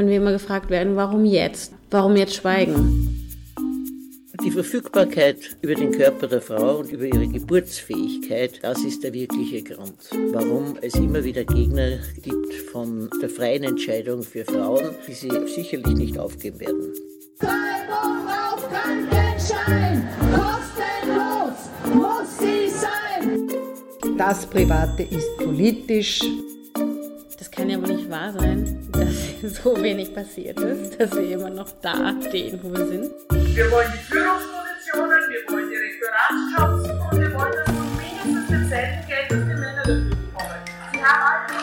wenn wir immer gefragt werden, warum jetzt? Warum jetzt schweigen? Die Verfügbarkeit über den Körper der Frau und über ihre Geburtsfähigkeit, das ist der wirkliche Grund, warum es immer wieder Gegner gibt von der freien Entscheidung für Frauen, die sie sicherlich nicht aufgeben werden. Treibung auf Krankenschein, kostenlos muss sie sein. Das Private ist politisch. Das kann ja wohl nicht wahr sein, so wenig passiert ist, dass wir immer noch da stehen, wo wir sind. Wir wollen die Führungspositionen, wir wollen die Rektoratsjobs und wir wollen, dass nun mindestens denselben Geld, das die Männer dafür bekommen. Sie haben alle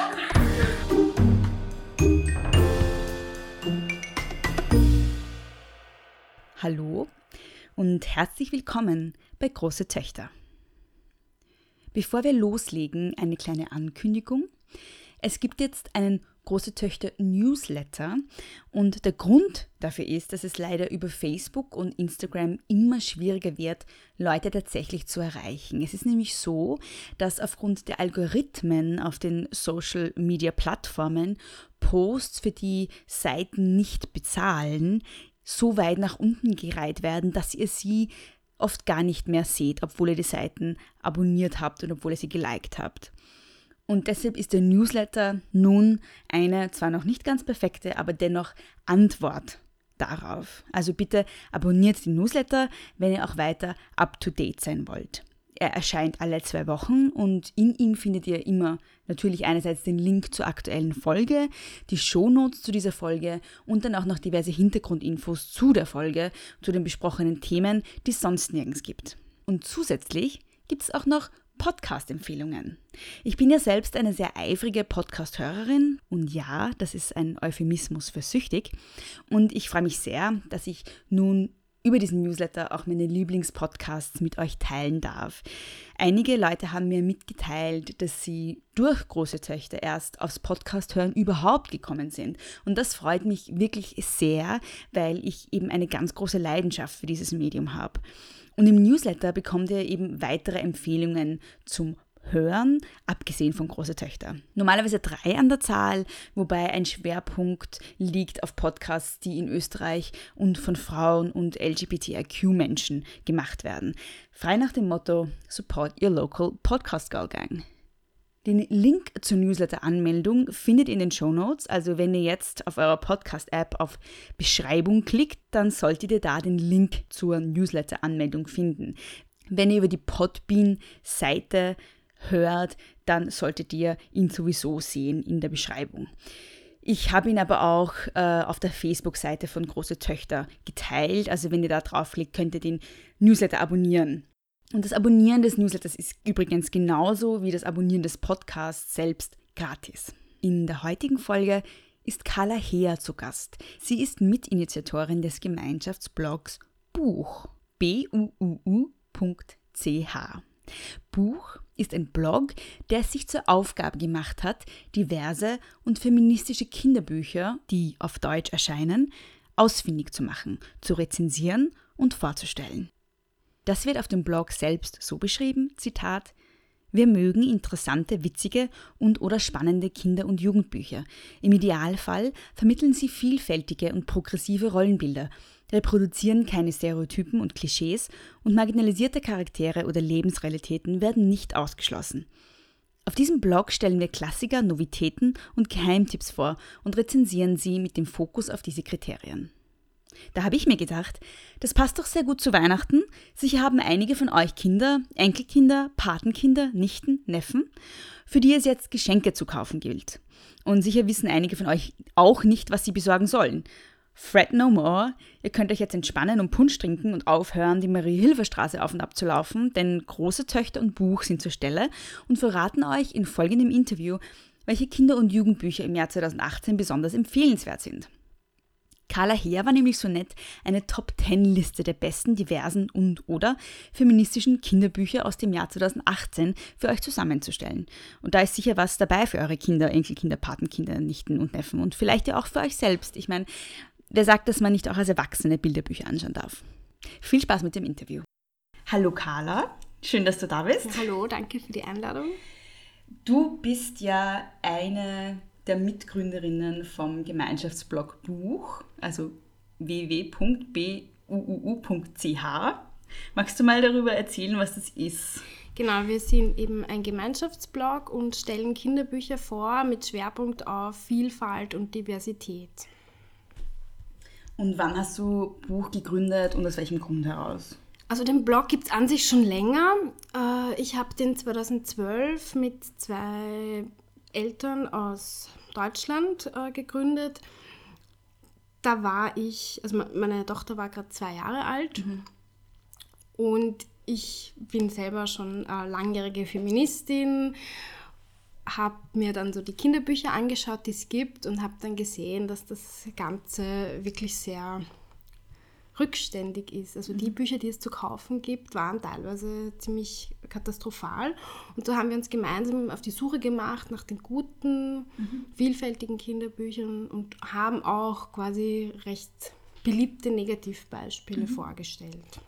Hallo und herzlich willkommen bei Große Töchter. Bevor wir loslegen, eine kleine Ankündigung. Es gibt jetzt einen Große Töchter Newsletter und der Grund dafür ist, dass es leider über Facebook und Instagram immer schwieriger wird, Leute tatsächlich zu erreichen. Es ist nämlich so, dass aufgrund der Algorithmen auf den Social Media Plattformen Posts für die Seiten nicht bezahlen, so weit nach unten gereiht werden, dass ihr sie oft gar nicht mehr seht, obwohl ihr die Seiten abonniert habt und obwohl ihr sie geliked habt. Und deshalb ist der Newsletter nun eine zwar noch nicht ganz perfekte, aber dennoch Antwort darauf. Also bitte abonniert den Newsletter, wenn ihr auch weiter up-to-date sein wollt. Er erscheint alle zwei Wochen und in ihm findet ihr immer natürlich einerseits den Link zur aktuellen Folge, die Shownotes zu dieser Folge und dann auch noch diverse Hintergrundinfos zu der Folge, zu den besprochenen Themen, die es sonst nirgends gibt. Und zusätzlich gibt es auch noch Podcast-Empfehlungen. Ich bin ja selbst eine sehr eifrige Podcast-Hörerin und ja, das ist ein Euphemismus für süchtig. Und ich freue mich sehr, dass ich nun über diesen Newsletter auch meine Lieblingspodcasts mit euch teilen darf. Einige Leute haben mir mitgeteilt, dass sie durch große Töchter erst aufs Podcast hören überhaupt gekommen sind. Und das freut mich wirklich sehr, weil ich eben eine ganz große Leidenschaft für dieses Medium habe. Und im Newsletter bekommt ihr eben weitere Empfehlungen zum Hören, abgesehen von große Töchter. Normalerweise drei an der Zahl, wobei ein Schwerpunkt liegt auf Podcasts, die in Österreich und von Frauen und LGBTIQ-Menschen gemacht werden. Frei nach dem Motto Support Your Local Podcast Girl Gang. Den Link zur Newsletter-Anmeldung findet ihr in den Show Notes. Also wenn ihr jetzt auf eurer Podcast-App auf Beschreibung klickt, dann solltet ihr da den Link zur Newsletter-Anmeldung finden. Wenn ihr über die Podbean-Seite hört, dann solltet ihr ihn sowieso sehen in der Beschreibung. Ich habe ihn aber auch äh, auf der Facebook-Seite von Große Töchter geteilt. Also wenn ihr da draufklickt, könnt ihr den Newsletter abonnieren. Und das Abonnieren des Newsletters ist übrigens genauso wie das Abonnieren des Podcasts selbst gratis. In der heutigen Folge ist Carla Heer zu Gast. Sie ist Mitinitiatorin des Gemeinschaftsblogs Buch. B-U-U-U.ch. Buch ist ein Blog, der es sich zur Aufgabe gemacht hat, diverse und feministische Kinderbücher, die auf Deutsch erscheinen, ausfindig zu machen, zu rezensieren und vorzustellen. Das wird auf dem Blog selbst so beschrieben, Zitat, wir mögen interessante, witzige und oder spannende Kinder- und Jugendbücher. Im Idealfall vermitteln sie vielfältige und progressive Rollenbilder, reproduzieren keine Stereotypen und Klischees und marginalisierte Charaktere oder Lebensrealitäten werden nicht ausgeschlossen. Auf diesem Blog stellen wir Klassiker, Novitäten und Geheimtipps vor und rezensieren sie mit dem Fokus auf diese Kriterien. Da habe ich mir gedacht, das passt doch sehr gut zu Weihnachten. Sicher haben einige von euch Kinder, Enkelkinder, Patenkinder, Nichten, Neffen, für die es jetzt Geschenke zu kaufen gilt. Und sicher wissen einige von euch auch nicht, was sie besorgen sollen. Fret no more. Ihr könnt euch jetzt entspannen und Punsch trinken und aufhören, die Marie-Hilfer-Straße auf und ab zu laufen, denn große Töchter und Buch sind zur Stelle und verraten euch in folgendem Interview, welche Kinder- und Jugendbücher im Jahr 2018 besonders empfehlenswert sind. Carla Heer war nämlich so nett, eine Top-10-Liste der besten, diversen und oder feministischen Kinderbücher aus dem Jahr 2018 für euch zusammenzustellen. Und da ist sicher was dabei für eure Kinder, Enkelkinder, Patenkinder, Nichten und Neffen und vielleicht ja auch für euch selbst. Ich meine, wer sagt, dass man nicht auch als Erwachsene Bilderbücher anschauen darf? Viel Spaß mit dem Interview. Hallo Carla, schön, dass du da bist. Hallo, danke für die Einladung. Du bist ja eine der Mitgründerinnen vom Gemeinschaftsblog Buch, also www.buuu.ch. Magst du mal darüber erzählen, was das ist? Genau, wir sind eben ein Gemeinschaftsblog und stellen Kinderbücher vor mit Schwerpunkt auf Vielfalt und Diversität. Und wann hast du Buch gegründet und aus welchem Grund heraus? Also den Blog gibt es an sich schon länger. Äh, Ich habe den 2012 mit zwei Eltern aus Deutschland äh, gegründet. Da war ich, also me- meine Tochter war gerade zwei Jahre alt und ich bin selber schon äh, langjährige Feministin, habe mir dann so die Kinderbücher angeschaut, die es gibt und habe dann gesehen, dass das Ganze wirklich sehr rückständig ist. Also die Bücher, die es zu kaufen gibt, waren teilweise ziemlich katastrophal. Und so haben wir uns gemeinsam auf die Suche gemacht nach den guten, vielfältigen Kinderbüchern und haben auch quasi recht beliebte Negativbeispiele vorgestellt.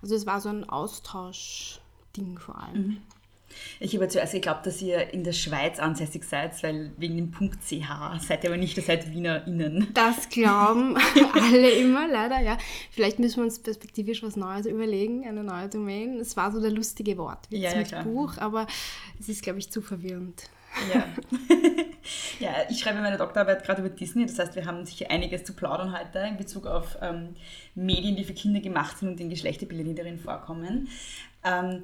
Also es war so ein Austauschding vor allem. Ich habe zuerst geglaubt, dass ihr in der Schweiz ansässig seid, weil wegen dem Punkt .ch seid ihr aber nicht, ihr seid WienerInnen. Das glauben alle immer, leider, ja. Vielleicht müssen wir uns perspektivisch was Neues überlegen, eine neue Domain. Es war so der lustige Wortwitz Ja, ja, mit klar. Buch, aber es ist, glaube ich, zu verwirrend. Ja. ja, ich schreibe meine Doktorarbeit gerade über Disney, das heißt, wir haben sicher einiges zu plaudern heute in Bezug auf ähm, Medien, die für Kinder gemacht sind und den Geschlechterbilder, die darin vorkommen. Ähm,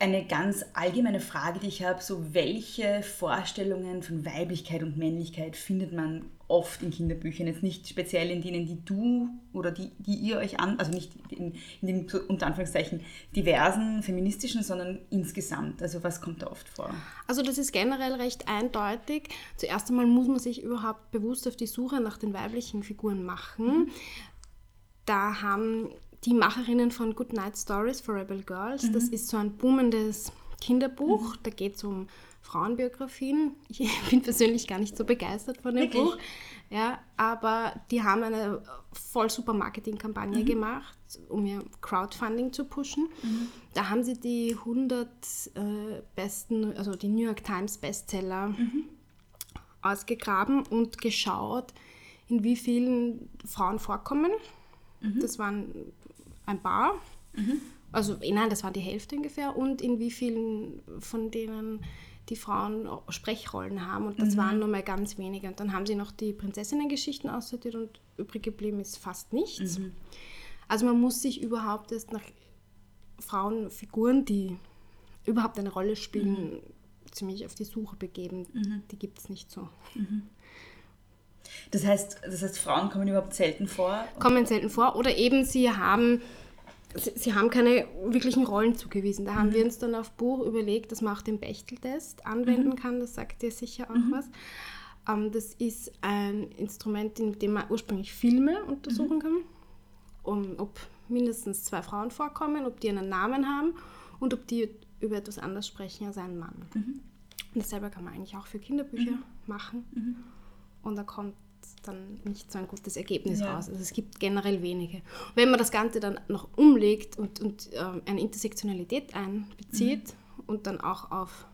eine ganz allgemeine Frage, die ich habe, so welche Vorstellungen von Weiblichkeit und Männlichkeit findet man oft in Kinderbüchern? Jetzt nicht speziell in denen, die du oder die, die ihr euch an, also nicht in, in den unter Anführungszeichen diversen feministischen, sondern insgesamt. Also was kommt da oft vor? Also das ist generell recht eindeutig. Zuerst einmal muss man sich überhaupt bewusst auf die Suche nach den weiblichen Figuren machen. Da haben die Macherinnen von Good Night Stories for Rebel Girls, das ist so ein boomendes Kinderbuch. Da geht es um Frauenbiografien. Ich bin persönlich gar nicht so begeistert von dem Wirklich? Buch. Ja, aber die haben eine voll super Marketingkampagne gemacht, um ihr Crowdfunding zu pushen. Da haben sie die 100 äh, besten, also die New York Times Bestseller ausgegraben und geschaut, in wie vielen Frauen vorkommen. Das waren ein paar. Also, eh, nein, das war die Hälfte ungefähr. Und in wie vielen von denen die Frauen Sprechrollen haben. Und das waren nur mal ganz wenige. Und dann haben sie noch die Prinzessinnen-Geschichten aussortiert und übrig geblieben ist fast nichts. Also man muss sich überhaupt erst nach Frauenfiguren, die überhaupt eine Rolle spielen, ziemlich auf die Suche begeben. Die gibt es nicht so. Das heißt, das heißt, Frauen kommen überhaupt selten vor. kommen selten vor. Oder eben sie haben, sie, sie haben keine wirklichen Rollen zugewiesen. Da haben wir uns dann auf Buch überlegt, dass man auch den Bechteltest anwenden kann. Das sagt dir sicher auch was. Ähm, das ist ein Instrument, in dem man ursprünglich Filme untersuchen kann, um, ob mindestens zwei Frauen vorkommen, ob die einen Namen haben und ob die über etwas anderes sprechen als ein Mann. Und dasselbe kann man eigentlich auch für Kinderbücher machen. Und da kommt dann nicht so ein gutes Ergebnis Ja. raus. Also es gibt generell wenige. Wenn man das Ganze dann noch umlegt und, und ähm, eine Intersektionalität einbezieht und dann auch auf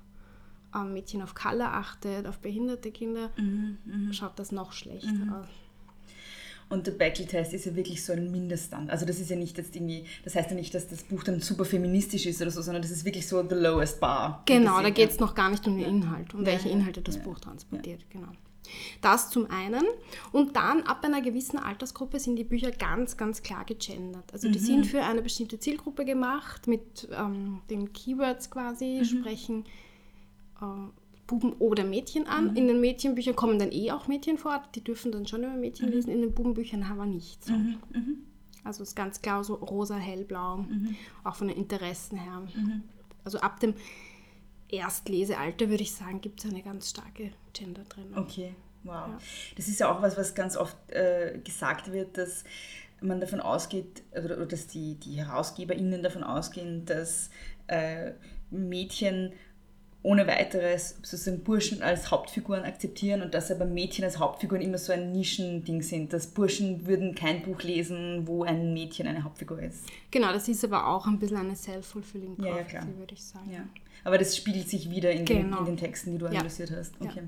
ähm, Mädchen of Color achtet, auf behinderte Kinder, schaut das noch schlechter aus. Und der Bechdel-Test ist ja wirklich so ein Mindeststand. Also das ist ja nicht jetzt irgendwie, das heißt ja nicht, dass das Buch dann super feministisch ist oder so, sondern das ist wirklich so the lowest bar. Genau, da geht es noch gar nicht um den Inhalt, um Ja, welche ja, Inhalte das Buch transportiert. Genau. Das zum einen. Und dann ab einer gewissen Altersgruppe sind die Bücher ganz, ganz klar gegendert. Also die sind für eine bestimmte Zielgruppe gemacht, mit ähm, den Keywords quasi, sprechen äh, Buben oder Mädchen an. In den Mädchenbüchern kommen dann eh auch Mädchen vor, die dürfen dann schon über Mädchen lesen, in den Bubenbüchern aber nicht so. Also es ist ganz klar so rosa, hellblau, auch von den Interessen her. Also ab dem Erstlesealter würde ich sagen, gibt es eine ganz starke Gender-Trennung. Okay, wow. Das ist ja auch was, was ganz oft äh, gesagt wird, dass man davon ausgeht, oder, oder dass die, die HerausgeberInnen davon ausgehen, dass äh, Mädchen ohne weiteres sozusagen Burschen als Hauptfiguren akzeptieren und dass aber Mädchen als Hauptfiguren immer so ein Nischending sind. Dass Burschen würden kein Buch lesen, wo ein Mädchen eine Hauptfigur ist. Genau, das ist aber auch ein bisschen eine self-fulfilling Ja, ja, prophecy, klar. würde ich sagen. Ja. Aber das spiegelt sich wieder in, den, Genau. in den Texten, die du Ja. analysiert hast. Ja. Okay.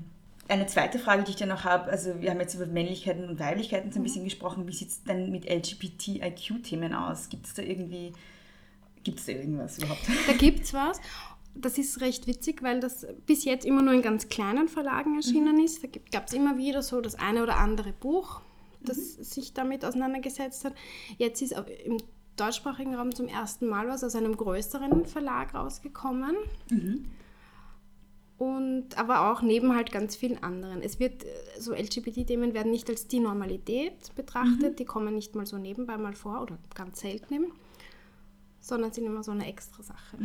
Eine zweite Frage, die ich dann noch habe, also wir haben jetzt über Männlichkeiten und Weiblichkeiten Mhm. so ein bisschen gesprochen. Wie sieht es denn mit LGBTIQ-Themen aus? Gibt es da irgendwie, gibt es da irgendwas überhaupt? Da gibt es was. Das ist recht witzig, weil das bis jetzt immer nur in ganz kleinen Verlagen erschienen ist. Da gab es immer wieder so das eine oder andere Buch, das sich damit auseinandergesetzt hat. Jetzt ist im deutschsprachigen Raum zum ersten Mal was aus einem größeren Verlag rausgekommen. Und aber auch neben halt ganz vielen anderen. Es wird, äh, so LGBT-Themen werden nicht als die Normalität betrachtet, die kommen nicht mal so nebenbei mal vor oder ganz selten sondern sind immer so eine extra Sache.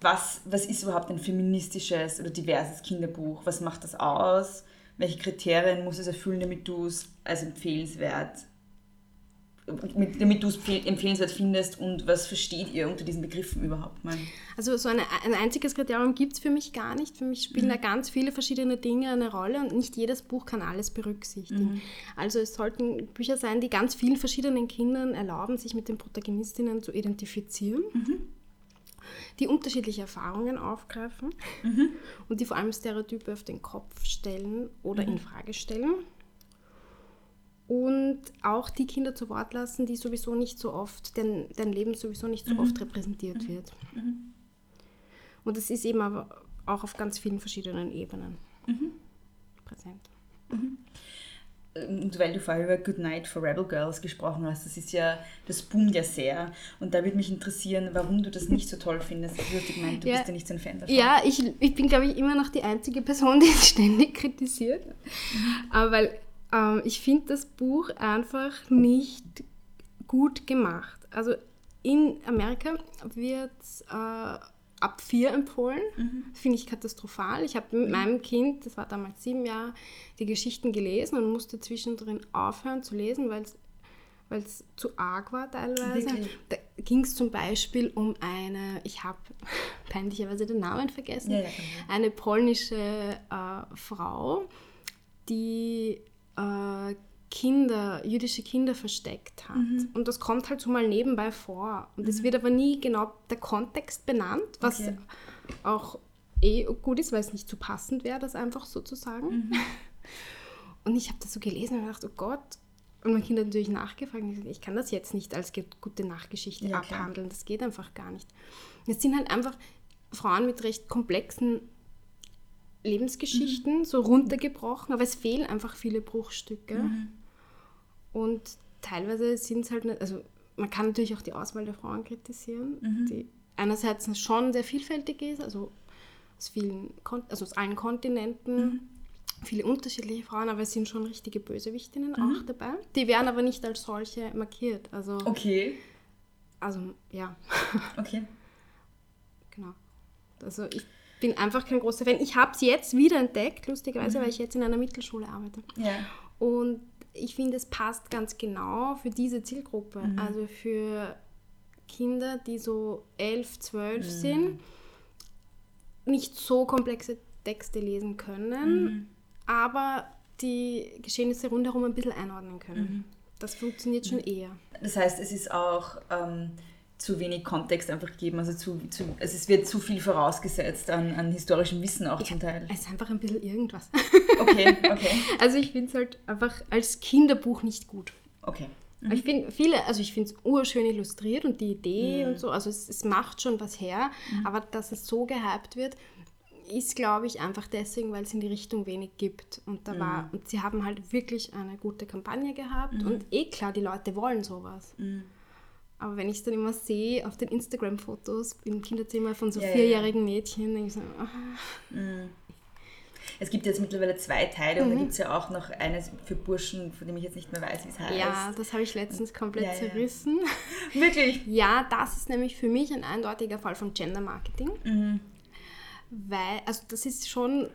Was, was ist überhaupt ein feministisches oder diverses Kinderbuch? Was macht das aus? Welche Kriterien muss es erfüllen, damit du es als empfehlenswert, mit- damit du es empfehl- empfehlenswert findest und was versteht ihr unter diesen Begriffen überhaupt mal? Also so eine, ein einziges Kriterium gibt es für mich gar nicht. Für mich spielen da ganz viele verschiedene Dinge eine Rolle und nicht jedes Buch kann alles berücksichtigen. Also es sollten Bücher sein, die ganz vielen verschiedenen Kindern erlauben, sich mit den Protagonistinnen zu identifizieren. Die unterschiedliche Erfahrungen aufgreifen und die vor allem Stereotype auf den Kopf stellen oder in Frage stellen. Und auch die Kinder zu Wort lassen, die sowieso nicht so oft, deren, deren Leben sowieso nicht so oft repräsentiert wird. Und das ist eben aber auch auf ganz vielen verschiedenen Ebenen präsent. Weil du vorher über Good Night for Rebel Girls gesprochen hast, das ist ja, das boomt ja sehr. Und da würde mich interessieren, warum du das nicht so toll findest. Hast ja gemeint, du Ja. bist ja nicht so ein Fan davon. Ja, ich, ich bin, glaube ich, immer noch die einzige Person, die es ständig kritisiert. Aber weil ähm, ich finde das Buch einfach nicht gut gemacht. Also in Amerika wird es äh, ab vier empfohlen. Finde ich katastrophal. Ich habe mit meinem Kind, das war damals sieben Jahre, die Geschichten gelesen und musste zwischendrin aufhören zu lesen, weil es weil es zu arg war teilweise. Wirklich? Da ging es zum Beispiel um eine, ich habe peinlicherweise den Namen vergessen, Ja, eine polnische äh, Frau, die äh, Kinder, jüdische Kinder versteckt hat. Mhm. Und das kommt halt so mal nebenbei vor. Und es wird aber nie genau der Kontext benannt, was Okay. auch eh gut ist, weil es nicht zu passend wäre, das einfach so zu sagen. Mhm. Und ich habe das so gelesen und gedacht, oh Gott. Und mein Kind hat natürlich nachgefragt ich ich kann das jetzt nicht als gute Nachgeschichte Ja, klar. abhandeln. Das geht einfach gar nicht. Es sind halt einfach Frauen mit recht komplexen Lebensgeschichten, so runtergebrochen, aber es fehlen einfach viele Bruchstücke. Und teilweise sind es halt nicht, also man kann natürlich auch die Auswahl der Frauen kritisieren, die einerseits schon sehr vielfältig ist, also aus vielen, also aus allen Kontinenten, viele unterschiedliche Frauen, aber es sind schon richtige Bösewichtinnen auch dabei. Die werden aber nicht als solche markiert. Also, Okay, also ja, okay. genau. Also ich bin einfach kein großer Fan. Ich habe es jetzt wieder entdeckt, lustigerweise, weil ich jetzt in einer Mittelschule arbeite. Ja. Und ich finde, es passt ganz genau für diese Zielgruppe. Also für Kinder, die so 11, 12 sind, nicht so komplexe Texte lesen können, aber die Geschehnisse rundherum ein bisschen einordnen können. Das funktioniert schon eher. Das heißt, es ist auch ähm, zu wenig Kontext einfach gegeben, also, zu, zu, also es wird zu viel vorausgesetzt an, an historischem Wissen auch zum Teil. Es ist einfach ein bisschen irgendwas. Okay, okay, Also ich finde es halt einfach als Kinderbuch nicht gut. okay. Aber Ich finde viele, also ich finde es urschön illustriert und die Idee und so, also es, es macht schon was her, aber dass es so gehypt wird, ist, glaube ich, einfach deswegen, weil es in die Richtung wenig gibt. Und da war, und sie haben halt wirklich eine gute Kampagne gehabt und eh klar, die Leute wollen sowas. Aber wenn ich es dann immer sehe auf den Instagram-Fotos im Kinderzimmer von so Ja, ja, vierjährigen Mädchen, denke ich so, ah, Es gibt jetzt mittlerweile zwei Teile und da gibt es ja auch noch eines für Burschen, von dem ich jetzt nicht mehr weiß, wie es heißt. ja, das habe ich letztens komplett Ja, ja. zerrissen. Wirklich? Ja, das ist nämlich für mich ein eindeutiger Fall von Gender Marketing. Weil, also das ist schon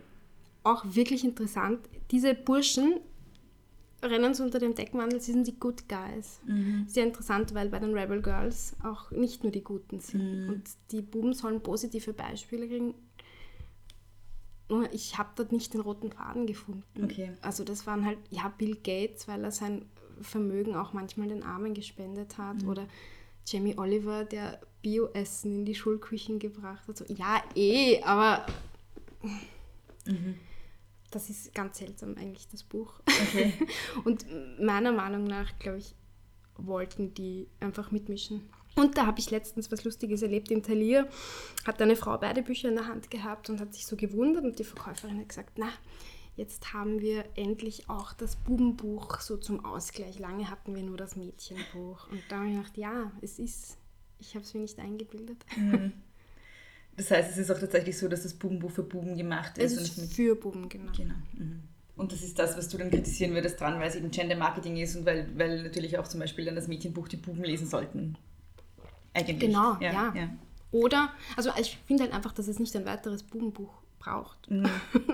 auch wirklich interessant. Diese Burschen rennen so unter dem Deckmantel, sie sind die Good Guys. Sehr interessant, weil bei den Rebel Girls auch nicht nur die Guten sind. Und die Buben sollen positive Beispiele kriegen. Nur ich habe dort nicht den roten Faden gefunden. Okay. Also das waren halt, ja, Bill Gates, weil er sein Vermögen auch manchmal den Armen gespendet hat. Oder Jamie Oliver, der Bioessen in die Schulküchen gebracht hat. So, ja, eh, aber das ist ganz seltsam eigentlich, das Buch. Okay. Und meiner Meinung nach, glaube ich, wollten die einfach mitmischen. Und da habe ich letztens was Lustiges erlebt im Talier. Hat eine Frau beide Bücher in der Hand gehabt und hat sich so gewundert und die Verkäuferin hat gesagt, na, jetzt haben wir endlich auch das Bubenbuch so zum Ausgleich. Lange hatten wir nur das Mädchenbuch. Und da habe ich gedacht, ja, es ist, ich habe es mir nicht eingebildet. Das heißt, es ist auch tatsächlich so, dass das Bubenbuch für Buben gemacht Es ist. und ist für Buben, genau. Genau. Mhm. Und das ist das, was du dann kritisieren würdest dran, weil es eben Gender Marketing ist und weil, weil natürlich auch zum Beispiel dann das Mädchenbuch die Buben lesen sollten. Eigentlich. Genau, ja. ja. ja. Oder, also ich finde halt einfach, dass es nicht ein weiteres Bubenbuch braucht. Mhm.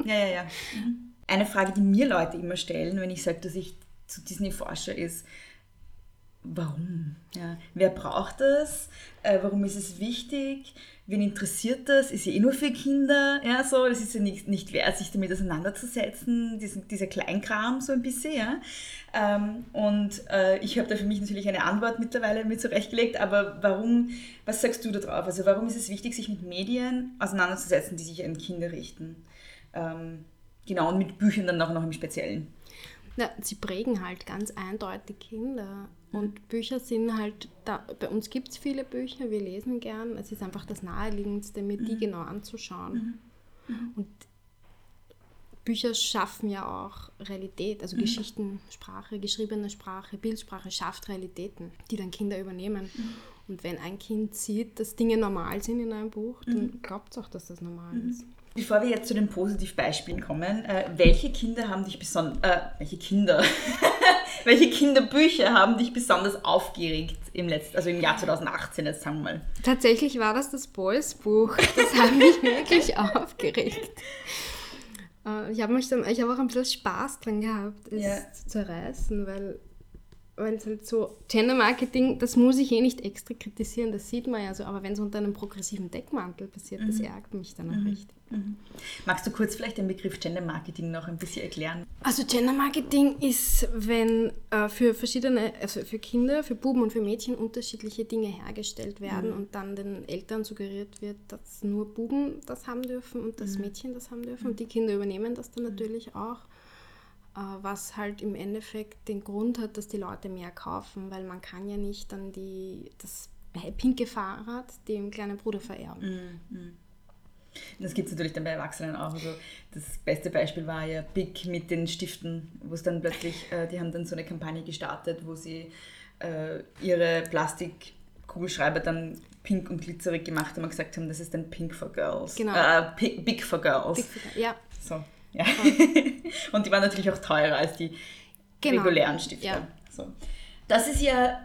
Ja, ja, ja. Mhm. Eine Frage, die mir Leute immer stellen, wenn ich sage, dass ich zu Disney forsche, ist, warum? Ja. Wer braucht das? Äh, warum ist es wichtig? Wen interessiert das? Ist ja eh nur für Kinder. Ja, so, das ist ja nicht, nicht wert, sich damit auseinanderzusetzen, diesen, dieser Kleinkram so ein bisschen. Ja. Ähm, und äh, ich habe da für mich natürlich eine Antwort mittlerweile mit zurechtgelegt, aber warum, was sagst du da drauf? Also warum ist es wichtig, sich mit Medien auseinanderzusetzen, die sich an Kinder richten? Ähm, genau, und mit Büchern dann auch noch im Speziellen. Na, sie prägen halt ganz eindeutig Kinder. Und Bücher sind halt, da, bei uns gibt es viele Bücher, wir lesen gern. Es ist einfach das Naheliegendste, mir die genau anzuschauen. Und Bücher schaffen ja auch Realität, also Geschichtensprache, geschriebene Sprache, Bildsprache schafft Realitäten, die dann Kinder übernehmen. Und wenn ein Kind sieht, dass Dinge normal sind in einem Buch, dann glaubt es auch, dass das normal ist. Bevor wir jetzt zu den Positivbeispielen kommen, äh, welche Kinder haben dich besonders, äh, welche Kinder, welche Kinderbücher haben dich besonders aufgeregt im letzten, also im Jahr 2018, jetzt sagen wir mal? Tatsächlich war das das Boys-Buch. Das hat mich wirklich aufgeregt. Äh, Ich habe habe auch ein bisschen Spaß dran gehabt, es Ja. zu zerreißen, weil weil es halt so Gender Marketing, das muss ich eh nicht extra kritisieren, das sieht man ja so, aber wenn es unter einem progressiven Deckmantel passiert, das ärgert mich dann auch richtig. Magst du kurz vielleicht den Begriff Gender Marketing noch ein bisschen erklären? Also Gender Marketing ist, wenn äh, für verschiedene, also für Kinder, für Buben und für Mädchen unterschiedliche Dinge hergestellt werden und dann den Eltern suggeriert wird, dass nur Buben das haben dürfen und dass Mädchen das haben dürfen. Und die Kinder übernehmen das dann natürlich auch, äh, was halt im Endeffekt den Grund hat, dass die Leute mehr kaufen, weil man kann ja nicht dann die, das pinke Fahrrad dem kleinen Bruder vererben. Das gibt es natürlich dann bei Erwachsenen auch. Also das beste Beispiel war ja Big mit den Stiften, wo es dann plötzlich, äh, die haben dann so eine Kampagne gestartet, wo sie äh, ihre Plastikkugelschreiber dann pink und glitzerig gemacht haben und gesagt haben, das ist dann Pink for Girls. Genau. Äh, Big for Girls. Big Finger, Ja, So, ja. und die waren natürlich auch teurer als die Genau. regulären Stifte. Ja. So. Das ist ja, äh,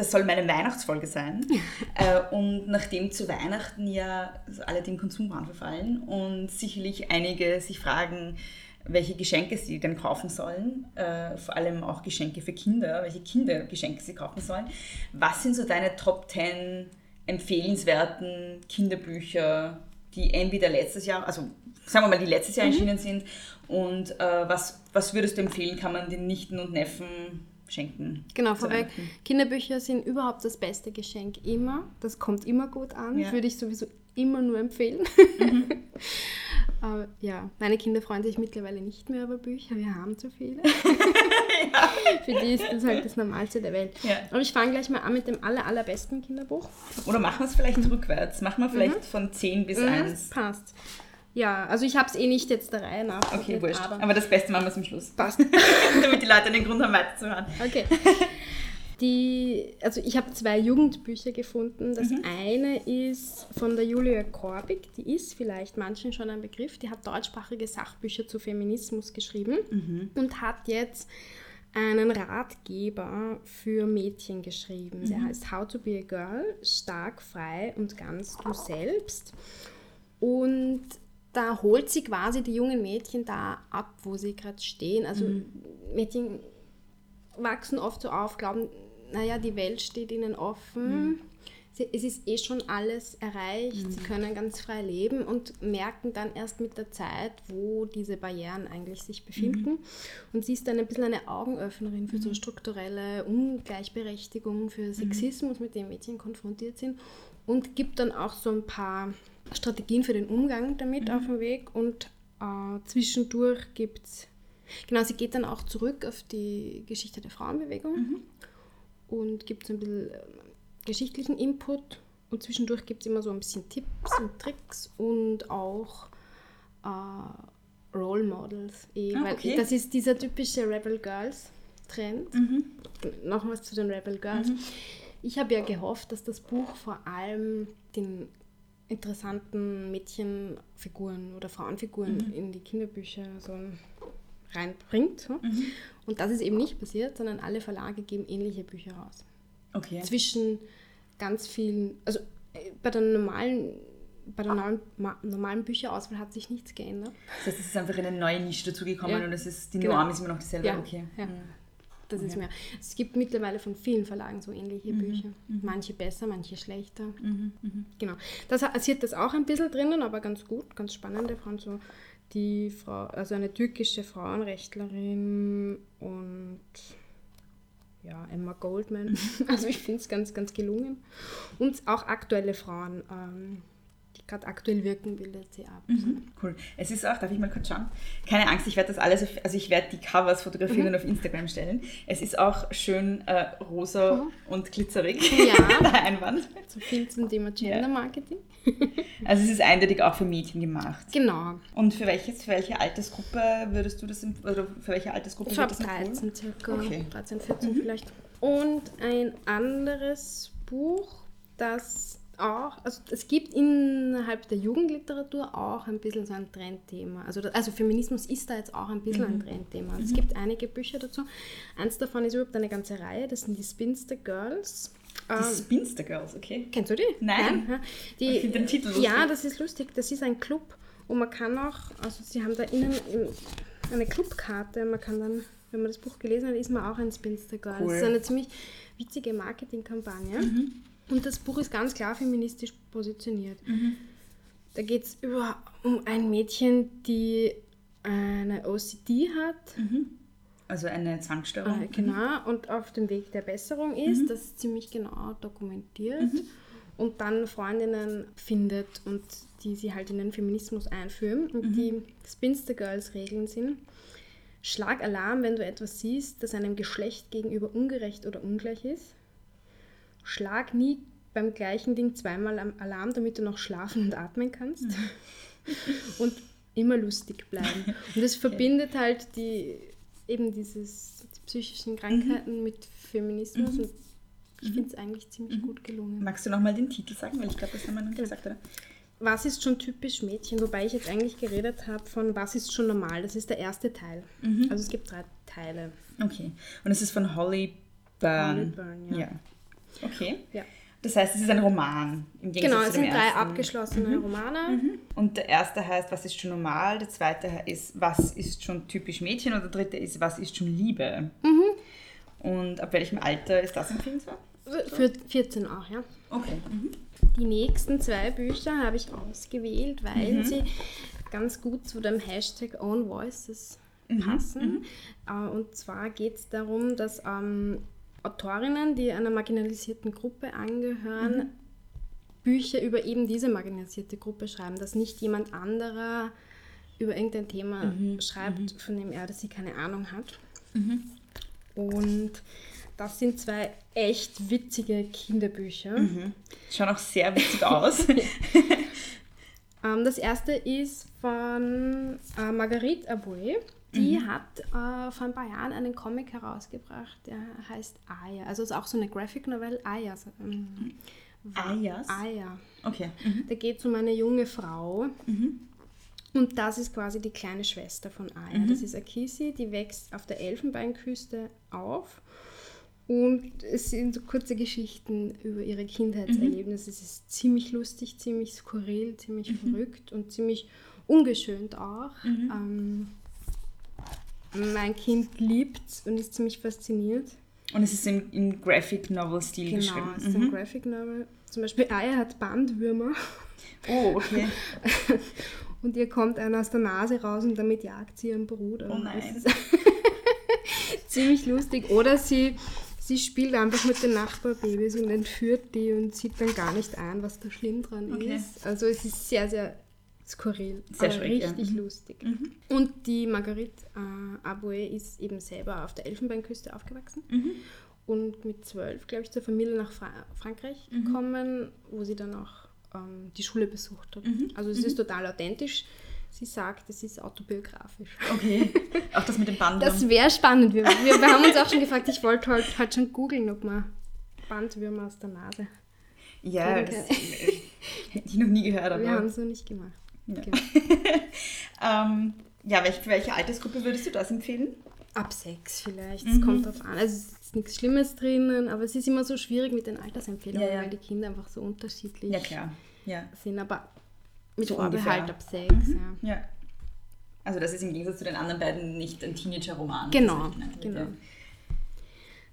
das soll meine Weihnachtsfolge sein. äh, und nachdem zu Weihnachten ja alle dem Konsumwahn verfallen und sicherlich einige sich fragen, welche Geschenke sie denn kaufen sollen, äh, vor allem auch Geschenke für Kinder, welche Kindergeschenke sie kaufen sollen. Was sind so deine Top 10 empfehlenswerten Kinderbücher, die entweder letztes Jahr, also sagen wir mal, die letztes Mhm. Jahr erschienen sind und äh, was, was würdest du empfehlen, kann man den Nichten und Neffen schenken? Genau, vorweg. Kinderbücher sind überhaupt das beste Geschenk immer. Das kommt immer gut an. Ja. Würde ich sowieso immer nur empfehlen. Aber ja, meine Kinder freuen sich mittlerweile nicht mehr über Bücher. Wir haben zu viele. Für die ist das halt das Normalste der Welt. Ja. Aber ich fange gleich mal an mit dem aller, allerbesten Kinderbuch. Oder machen wir es vielleicht rückwärts? Machen wir vielleicht von 10 bis 1. Passt. Ja, also ich habe es eh nicht jetzt der Reihe nach. Okay, wurscht. Aber Aber das Beste machen wir zum Schluss. passt. Damit die Leute einen Grund haben, weiterzuhören. Okay. Die, also ich habe zwei Jugendbücher gefunden. Das Mhm. eine ist von der Julia Korbig, die ist vielleicht manchen schon ein Begriff. Die hat deutschsprachige Sachbücher zu Feminismus geschrieben Mhm. und hat jetzt einen Ratgeber für Mädchen geschrieben. Mhm. Der heißt How to be a Girl, stark, frei und ganz du selbst. Und da holt sie quasi die jungen Mädchen da ab, wo sie gerade stehen. Also Mädchen wachsen oft so auf, glauben, naja, die Welt steht ihnen offen. Sie, es ist eh schon alles erreicht, sie können ganz frei leben und merken dann erst mit der Zeit, wo diese Barrieren eigentlich sich befinden. Und sie ist dann ein bisschen eine Augenöffnerin für so strukturelle Ungleichberechtigung, für Sexismus, mit dem Mädchen konfrontiert sind. Und gibt dann auch so ein paar Strategien für den Umgang damit auf den Weg und Äh, zwischendurch gibt es, genau, sie geht dann auch zurück auf die Geschichte der Frauenbewegung und gibt so ein bisschen ähm, geschichtlichen Input. Und zwischendurch gibt es immer so ein bisschen Tipps und Tricks und auch äh, Role Models. Eh, Ah, okay. Das ist dieser typische Rebel Girls Trend. Noch was zu den Rebel Girls. Ich habe ja gehofft, dass das Buch vor allem den interessanten Mädchenfiguren oder Frauenfiguren in die Kinderbücher so reinbringt. so. Und das ist eben nicht passiert, sondern alle Verlage geben ähnliche Bücher raus. Okay. Zwischen ganz vielen, also äh, bei der normalen, bei der normalen, ma- normalen Bücherauswahl hat sich nichts geändert. Das heißt, es ist einfach eine neue Nische dazugekommen Ja. und es ist, die Genau. Norm ist immer noch dieselbe. Ja, okay. ja. Mhm. Das ist Okay. mehr. Es gibt mittlerweile von vielen Verlagen so ähnliche Bücher. Manche besser, manche schlechter. Genau. Das passiert das auch ein bisschen drinnen, aber ganz gut, ganz spannende Frauen. So die Frau, also eine türkische Frauenrechtlerin und ja, Emma Goldman. Also ich finde es ganz, ganz gelungen. Und auch aktuelle Frauen, ähm, gerade aktuell wirken, bildet sie ab. Cool. Es ist auch, darf ich mal kurz schauen? Keine Angst, ich werde das alles, auf, also ich werde die Covers fotografieren und auf Instagram stellen. Es ist auch schön äh, rosa und glitzerig, Ja. der Einwand. So viel zum Thema Gender Marketing. Also es ist eindeutig auch für Mädchen gemacht. Genau. Und für welches, für welche Altersgruppe würdest du das, oder für welche Altersgruppe ab wird das empfohlen? 13 circa, Okay. 13, 14 vielleicht. Und ein anderes Buch, das auch, also es gibt innerhalb der Jugendliteratur auch ein bisschen so ein Trendthema. Also, also Feminismus ist da jetzt auch ein bisschen ein Trendthema. Es gibt einige Bücher dazu. Eins davon ist überhaupt eine ganze Reihe, das sind die Spinster Girls. Die Ähm, Spinster Girls, okay. Kennst du die? Nein. ja. Die, Ich find den Titel lustig. Ja, das ist lustig. Das ist ein Club und man kann auch, also sie haben da innen eine Clubkarte. Man kann dann, wenn man das Buch gelesen hat, ist man auch ein Spinster Girl. Cool. Mhm. Das ist eine ziemlich witzige Marketingkampagne. Und das Buch ist ganz klar feministisch positioniert. Mhm. Da geht es um ein Mädchen, die eine OCD hat. Also eine Zwangsstörung. Äh, genau, und auf dem Weg der Besserung ist, das ist ziemlich genau dokumentiert und dann Freundinnen findet und die sie halt in den Feminismus einführen. Und die Spinster Girls Regeln sind, schlag Alarm, wenn du etwas siehst, das einem Geschlecht gegenüber ungerecht oder ungleich ist. Schlag nie beim gleichen Ding zweimal am Alarm, damit du noch schlafen und atmen kannst. und immer lustig bleiben. Und das verbindet halt die eben dieses die psychischen Krankheiten mit Feminismus und ich finde es eigentlich ziemlich gut gelungen. Magst du nochmal den Titel sagen? Weil ich glaube, das haben wir noch nicht gesagt, oder? Was ist schon typisch Mädchen? Wobei ich jetzt eigentlich geredet habe von Was ist schon normal? Das ist der erste Teil. Also es gibt drei Teile. Okay. Und es ist von Holly Byrne. Holly Byrne, ja. Okay. Ja. Das heißt, es ist ein Roman. Im Gegensatz Genau, zu es sind drei ersten. abgeschlossene Romane. Und der erste heißt, was ist schon normal? Der zweite ist, was ist schon typisch Mädchen? Und der dritte ist, was ist schon Liebe? Mhm. Und ab welchem Alter ist das empfehlenswert? Für 14 auch, ja. Okay. Die nächsten zwei Bücher habe ich ausgewählt, weil sie ganz gut zu dem Hashtag Own Voices passen. Äh, Und zwar geht es darum, dass ähm, Autorinnen, die einer marginalisierten Gruppe angehören, Bücher über eben diese marginalisierte Gruppe schreiben, dass nicht jemand anderer über irgendein Thema schreibt, von dem er oder sie keine Ahnung hat. Und das sind zwei echt witzige Kinderbücher. Schaut auch sehr witzig aus. Ähm, das erste ist von äh, Marguerite Aboué. Die hat äh, vor ein paar Jahren einen Comic herausgebracht, der heißt Aya. Also ist auch so eine Graphic Novel, Aya. Ähm, Ayas? Aya. Okay. Da geht es um eine junge Frau. Und das ist quasi die kleine Schwester von Aya. Das ist Akisi, die wächst auf der Elfenbeinküste auf. Und es sind so kurze Geschichten über ihre Kindheitserlebnisse. Es ist ziemlich lustig, ziemlich skurril, ziemlich verrückt und ziemlich ungeschönt auch. Ähm, mein Kind liebt und ist ziemlich fasziniert. Und es ist im, im Graphic Novel-Stil Genau, geschrieben. es ist ein Graphic Novel. Zum Beispiel Aya hat Bandwürmer. Oh, okay. Und ihr kommt einer aus der Nase raus und damit jagt sie ihren Bruder. Oh nein. Ziemlich lustig. Oder sie, sie spielt einfach mit den Nachbarbabys und entführt die und sieht dann gar nicht ein, was da schlimm dran Okay. ist. Also es ist sehr, sehr skurril, Sehr aber schräg, ja. richtig lustig. Und die Marguerite äh, Aboué ist eben selber auf der Elfenbeinküste aufgewachsen und mit zwölf, glaube ich, zur Familie nach Fra Frankreich gekommen, wo sie dann auch ähm, die Schule besucht hat. Also es ist total authentisch. Sie sagt, es ist autobiografisch. Okay. Auch das mit dem Bandwurm. Das wäre spannend. Wir, wir, wir haben uns auch schon gefragt, ich wollte halt, halt schon googeln, ob man Bandwürmer aus der Nase. ja, das hätte ich noch nie gehört. Aber, Wir haben es noch nicht gemacht. Ja. Genau. ähm, ja, welche, für welche Altersgruppe würdest du das empfehlen? Ab sechs vielleicht, Mhm. es kommt drauf an. Also es ist nichts Schlimmes drinnen, aber es ist immer so schwierig mit den Altersempfehlungen, Ja, ja. weil die Kinder einfach so unterschiedlich Ja, klar. Ja. sind. Aber mit So Vorbehalt ungefähr. ab sechs, ja. ja. Also das ist im Gegensatz zu den anderen beiden nicht ein Teenager-Roman. Genau, habe, genau.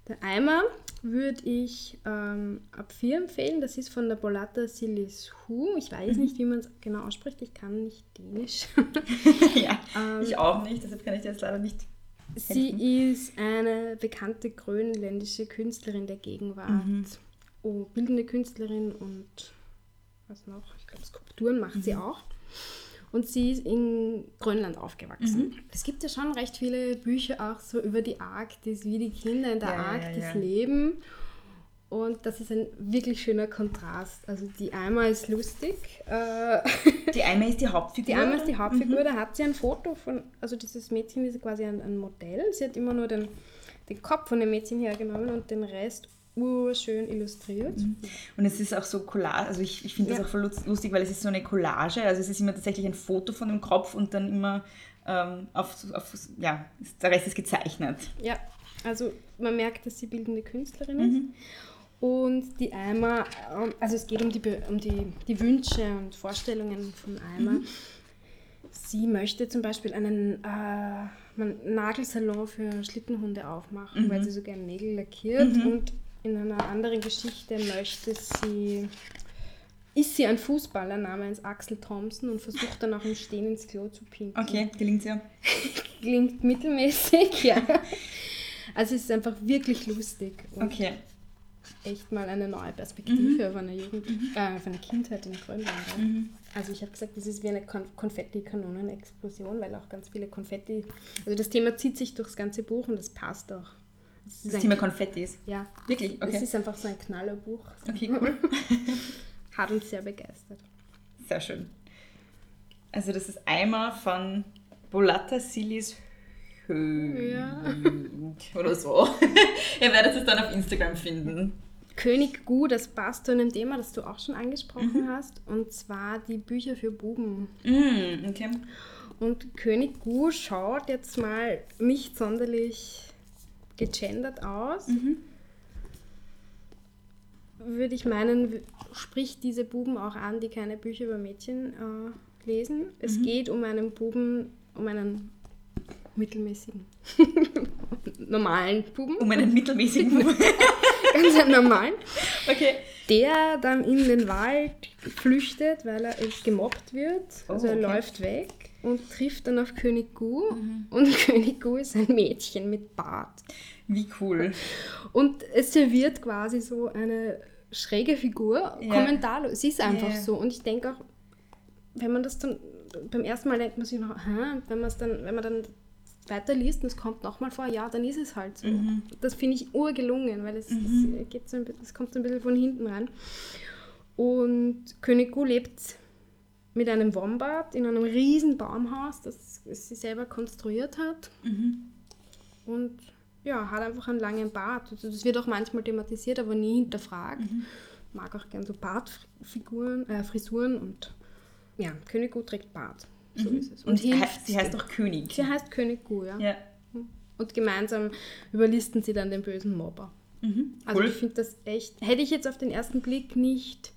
Der Eimer würde ich ähm, ab vier empfehlen. Das ist von der Bolata Silis Hu. Ich weiß Mhm. nicht, wie man es genau ausspricht. Ich kann nicht Dänisch. ja, Ähm, ich auch nicht, deshalb kann ich dir jetzt leider nicht. Sie ist eine bekannte grönländische Künstlerin der Gegenwart. Mhm. Oh, bildende Künstlerin und was noch? Ich glaube, Skulpturen macht Mhm. sie auch. Und sie ist in Grönland aufgewachsen. Mhm. Es gibt ja schon recht viele Bücher auch so über die Arktis, wie die Kinder in der Ja, ja, Arktis ja. leben. Und das ist ein wirklich schöner Kontrast. Also die Eimer ist lustig. Äh, Die Eimer ist die Hauptfigur. die Eimer ist die Mhm. Hauptfigur, da hat sie ein Foto von, also dieses Mädchen ist quasi ein, ein Modell. Sie hat immer nur den, den Kopf von dem Mädchen hergenommen und den Rest urschön illustriert. Und es ist auch so Collage, also ich, ich finde das Ja. auch voll lust- lustig, weil es ist so eine Collage, also es ist immer tatsächlich ein Foto von dem Kopf und dann immer ähm, auf, auf, ja, der Rest ist gezeichnet. Ja, also man merkt, dass sie bildende Künstlerin ist. Und die Eimer, ähm, also es geht um die, um die, die Wünsche und Vorstellungen von Eimer. Sie möchte zum Beispiel einen äh, Nagelsalon für Schlittenhunde aufmachen, weil sie so gerne Nägel lackiert. Und in einer anderen Geschichte möchte sie, ist sie ein Fußballer namens Axel Thompson und versucht dann auch im Stehen ins Klo zu pinkeln Okay, gelingt ja. klingt mittelmäßig, ja. Also es ist einfach wirklich lustig und Okay. echt mal eine neue Perspektive auf eine Jugend, äh, auf eine Kindheit in Grönland. ja. Also ich habe gesagt, das ist wie eine Kon Konfetti-Kanonen-Explosion, weil auch ganz viele Konfetti, also das Thema zieht sich durchs ganze Buch und das passt auch. Es Das ein- Thema Konfettis. Ja, Wirklich? es Okay. ist einfach so ein Knallerbuch. Okay, cool. Hat uns sehr begeistert. Sehr schön. Also das ist Eimer von Bolata Silis Höh. Ja. Oder so. Ihr werdet es dann auf Instagram finden. König Gu, das passt zu einem Thema, das du auch schon angesprochen hast, und zwar die Bücher für Buben. Mm, okay. Und König Gu schaut jetzt mal nicht sonderlich gegendert aus. Würde ich meinen, spricht diese Buben auch an, die keine Bücher über Mädchen äh, lesen. Es geht um einen Buben, um einen mittelmäßigen, normalen Buben, Um einen mittelmäßigen Buch. ganz einen normalen, Okay. der dann in den Wald flüchtet, weil er gemobbt wird. Also Oh, er okay. läuft weg und trifft dann auf König Gu. Und König Gu ist ein Mädchen mit Bart. Wie cool. Und es serviert quasi so eine schräge Figur, Ja. kommentarlos. Sie ist einfach Ja. so. Und ich denke auch, wenn man das dann beim ersten Mal denkt man sich noch, Hä? Wenn man es dann, wenn man dann weiterliest und es kommt nochmal vor, ja, dann ist es halt so. Mhm. Das finde ich urgelungen, weil es, es, geht so ein, es kommt so ein bisschen von hinten ran. Und König Gu lebt mit einem Wombat in einem riesen Baumhaus, das sie selber konstruiert hat. Und ja, hat einfach einen langen Bart. Also das wird auch manchmal thematisiert, aber nie hinterfragt. Mag auch gern so Bartfiguren, äh, Frisuren und ja, König Gu trägt Bart. So ist es. Und, sie, hilft heißt, sie heißt auch König. Sie heißt König Gu, ja. Ja. Und gemeinsam überlisten sie dann den bösen Mobber. Also Cool. ich finde das echt, hätte ich jetzt auf den ersten Blick nicht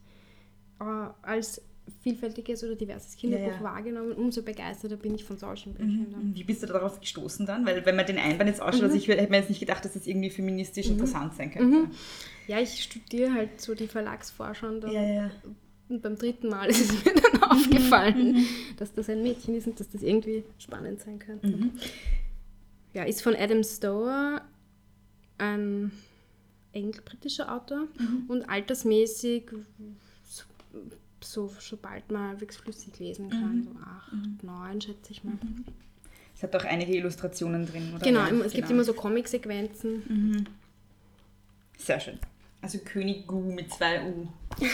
äh, als vielfältiges oder diverses Kinderbuch Ja, ja. wahrgenommen, umso begeisterter bin ich von solchen Büchern. Und Wie bist du darauf gestoßen dann? Weil wenn man den Einband jetzt ausschaut, also ich hätte mir jetzt nicht gedacht, dass das irgendwie feministisch interessant sein könnte. Ja, ich studiere halt so die Verlagsforschung und, dann, Ja, und beim dritten Mal ist es mir dann aufgefallen, dass das ein Mädchen ist und dass das irgendwie spannend sein könnte. Ja, ist von Adam Stower, ein engl-britischer Autor und altersmäßig so so, sobald man halbwegs flüssig lesen kann, so acht, neun schätze ich mal. Es hat auch einige Illustrationen drin, oder? Genau, Ja, es gibt immer so Comic-Sequenzen. Sehr schön. Also König Gu mit zwei U.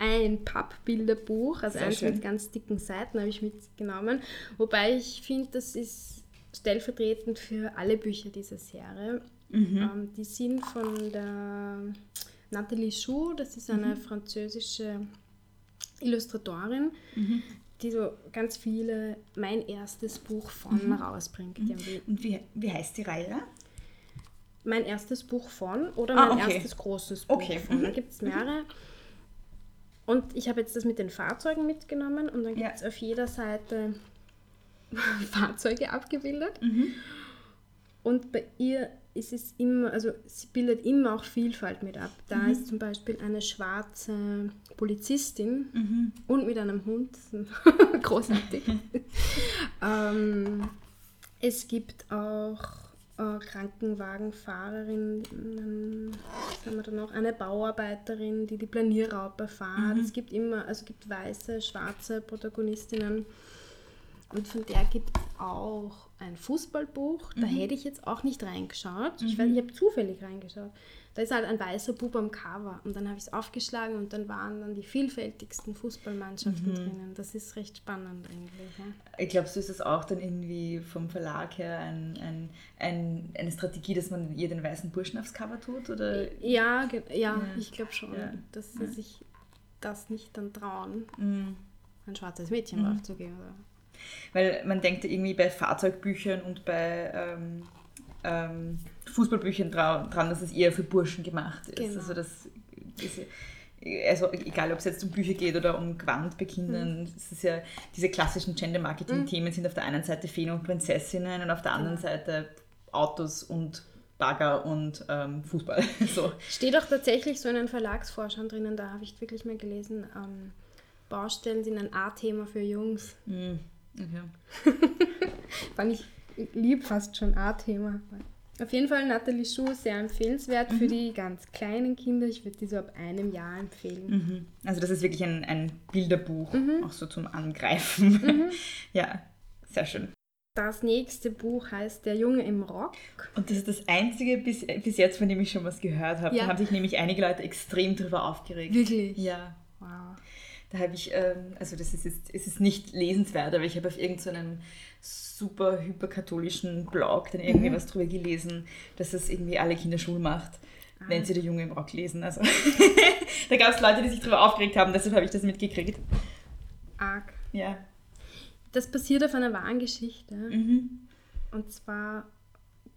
Ein Pappbilderbuch, also Sehr eins schön. mit ganz dicken Seiten habe ich mitgenommen. Wobei ich finde, das ist stellvertretend für alle Bücher dieser Serie. Mhm. Ähm, die sind von der Nathalie Chou, das ist Mhm. eine französische Illustratorin, Mhm. die so ganz viele mein erstes Buch von Mhm. rausbringt. Die- Und wie, wie heißt die Reihe? mein erstes Buch von oder Ah, mein okay. erstes großes Buch Okay, von. Da mhm. gibt es mehrere. Und ich habe jetzt das mit den Fahrzeugen mitgenommen und dann Ja. gibt es auf jeder Seite Fahrzeuge abgebildet. Mhm. Und bei ihr ist es immer, also sie bildet immer auch Vielfalt mit ab. Da Mhm. ist zum Beispiel eine schwarze Polizistin Mhm. und mit einem Hund. Großartig. ähm, es gibt auch äh, Krankenwagenfahrerinnen, was haben wir da noch? Eine Bauarbeiterin, die die Planierraupe fahrt. Mhm. Es gibt immer, also es gibt weiße, schwarze Protagonistinnen. Und von der gibt es auch ein Fußballbuch. Da hätte ich jetzt auch nicht reingeschaut. Ich, weiß, ich habe zufällig reingeschaut. Da ist halt ein weißer Bub am Cover. Und dann habe ich es aufgeschlagen und dann waren dann die vielfältigsten Fußballmannschaften drinnen. Das ist recht spannend eigentlich. Ja. Ich glaube, so ist es auch dann irgendwie vom Verlag her ein, ein, ein, eine Strategie, dass man ihr den weißen Burschen aufs Cover tut? Oder? Ja, ja, Ja. ich glaube schon, Ja. dass sie sich das nicht dann trauen, Mhm. ein schwarzes Mädchen draufzugeben. Oder? Weil man denkt ja irgendwie bei Fahrzeugbüchern und bei ähm, ähm, Fußballbüchern dra dran, dass es eher für Burschen gemacht ist. Genau. Also das ist, also egal, ob es jetzt um Bücher geht oder um Gewand bei Kindern, Mhm. es ist ja diese klassischen Gender-Marketing-Themen sind auf der einen Seite Feen und Prinzessinnen und auf der anderen Genau. Seite Autos und Bagger und ähm, Fußball. so. Steht auch tatsächlich so in den Verlagsforschern drinnen, da habe ich wirklich mal gelesen, ähm, Baustellen sind ein A-Thema für Jungs. Mhm. Okay. Fand ich lieb fast schon A-Thema. Auf jeden Fall Nathalie Schuh sehr empfehlenswert für die ganz kleinen Kinder. Ich würde die so ab einem Jahr empfehlen. Mhm. Also das ist wirklich ein, ein Bilderbuch, Mhm. auch so zum Angreifen. ja, sehr schön. Das nächste Buch heißt Der Junge im Rock. Und das ist das Einzige bis, bis jetzt, von dem ich schon was gehört habe. Ja. Da haben sich nämlich einige Leute extrem drüber aufgeregt. Wirklich? Ja. Wow. Da habe ich, ähm, also das ist jetzt, es ist nicht lesenswert, aber ich habe auf irgendeinem super hyperkatholischen Blog dann Mhm. irgendwie was drüber gelesen, dass das irgendwie alle Kinder Schul macht, Ah. wenn sie der Junge im Rock lesen. Also da gab es Leute, die sich drüber aufgeregt haben, deshalb habe ich das mitgekriegt. Arg. Ja. Das basiert auf einer wahren Geschichte. Mhm. Und zwar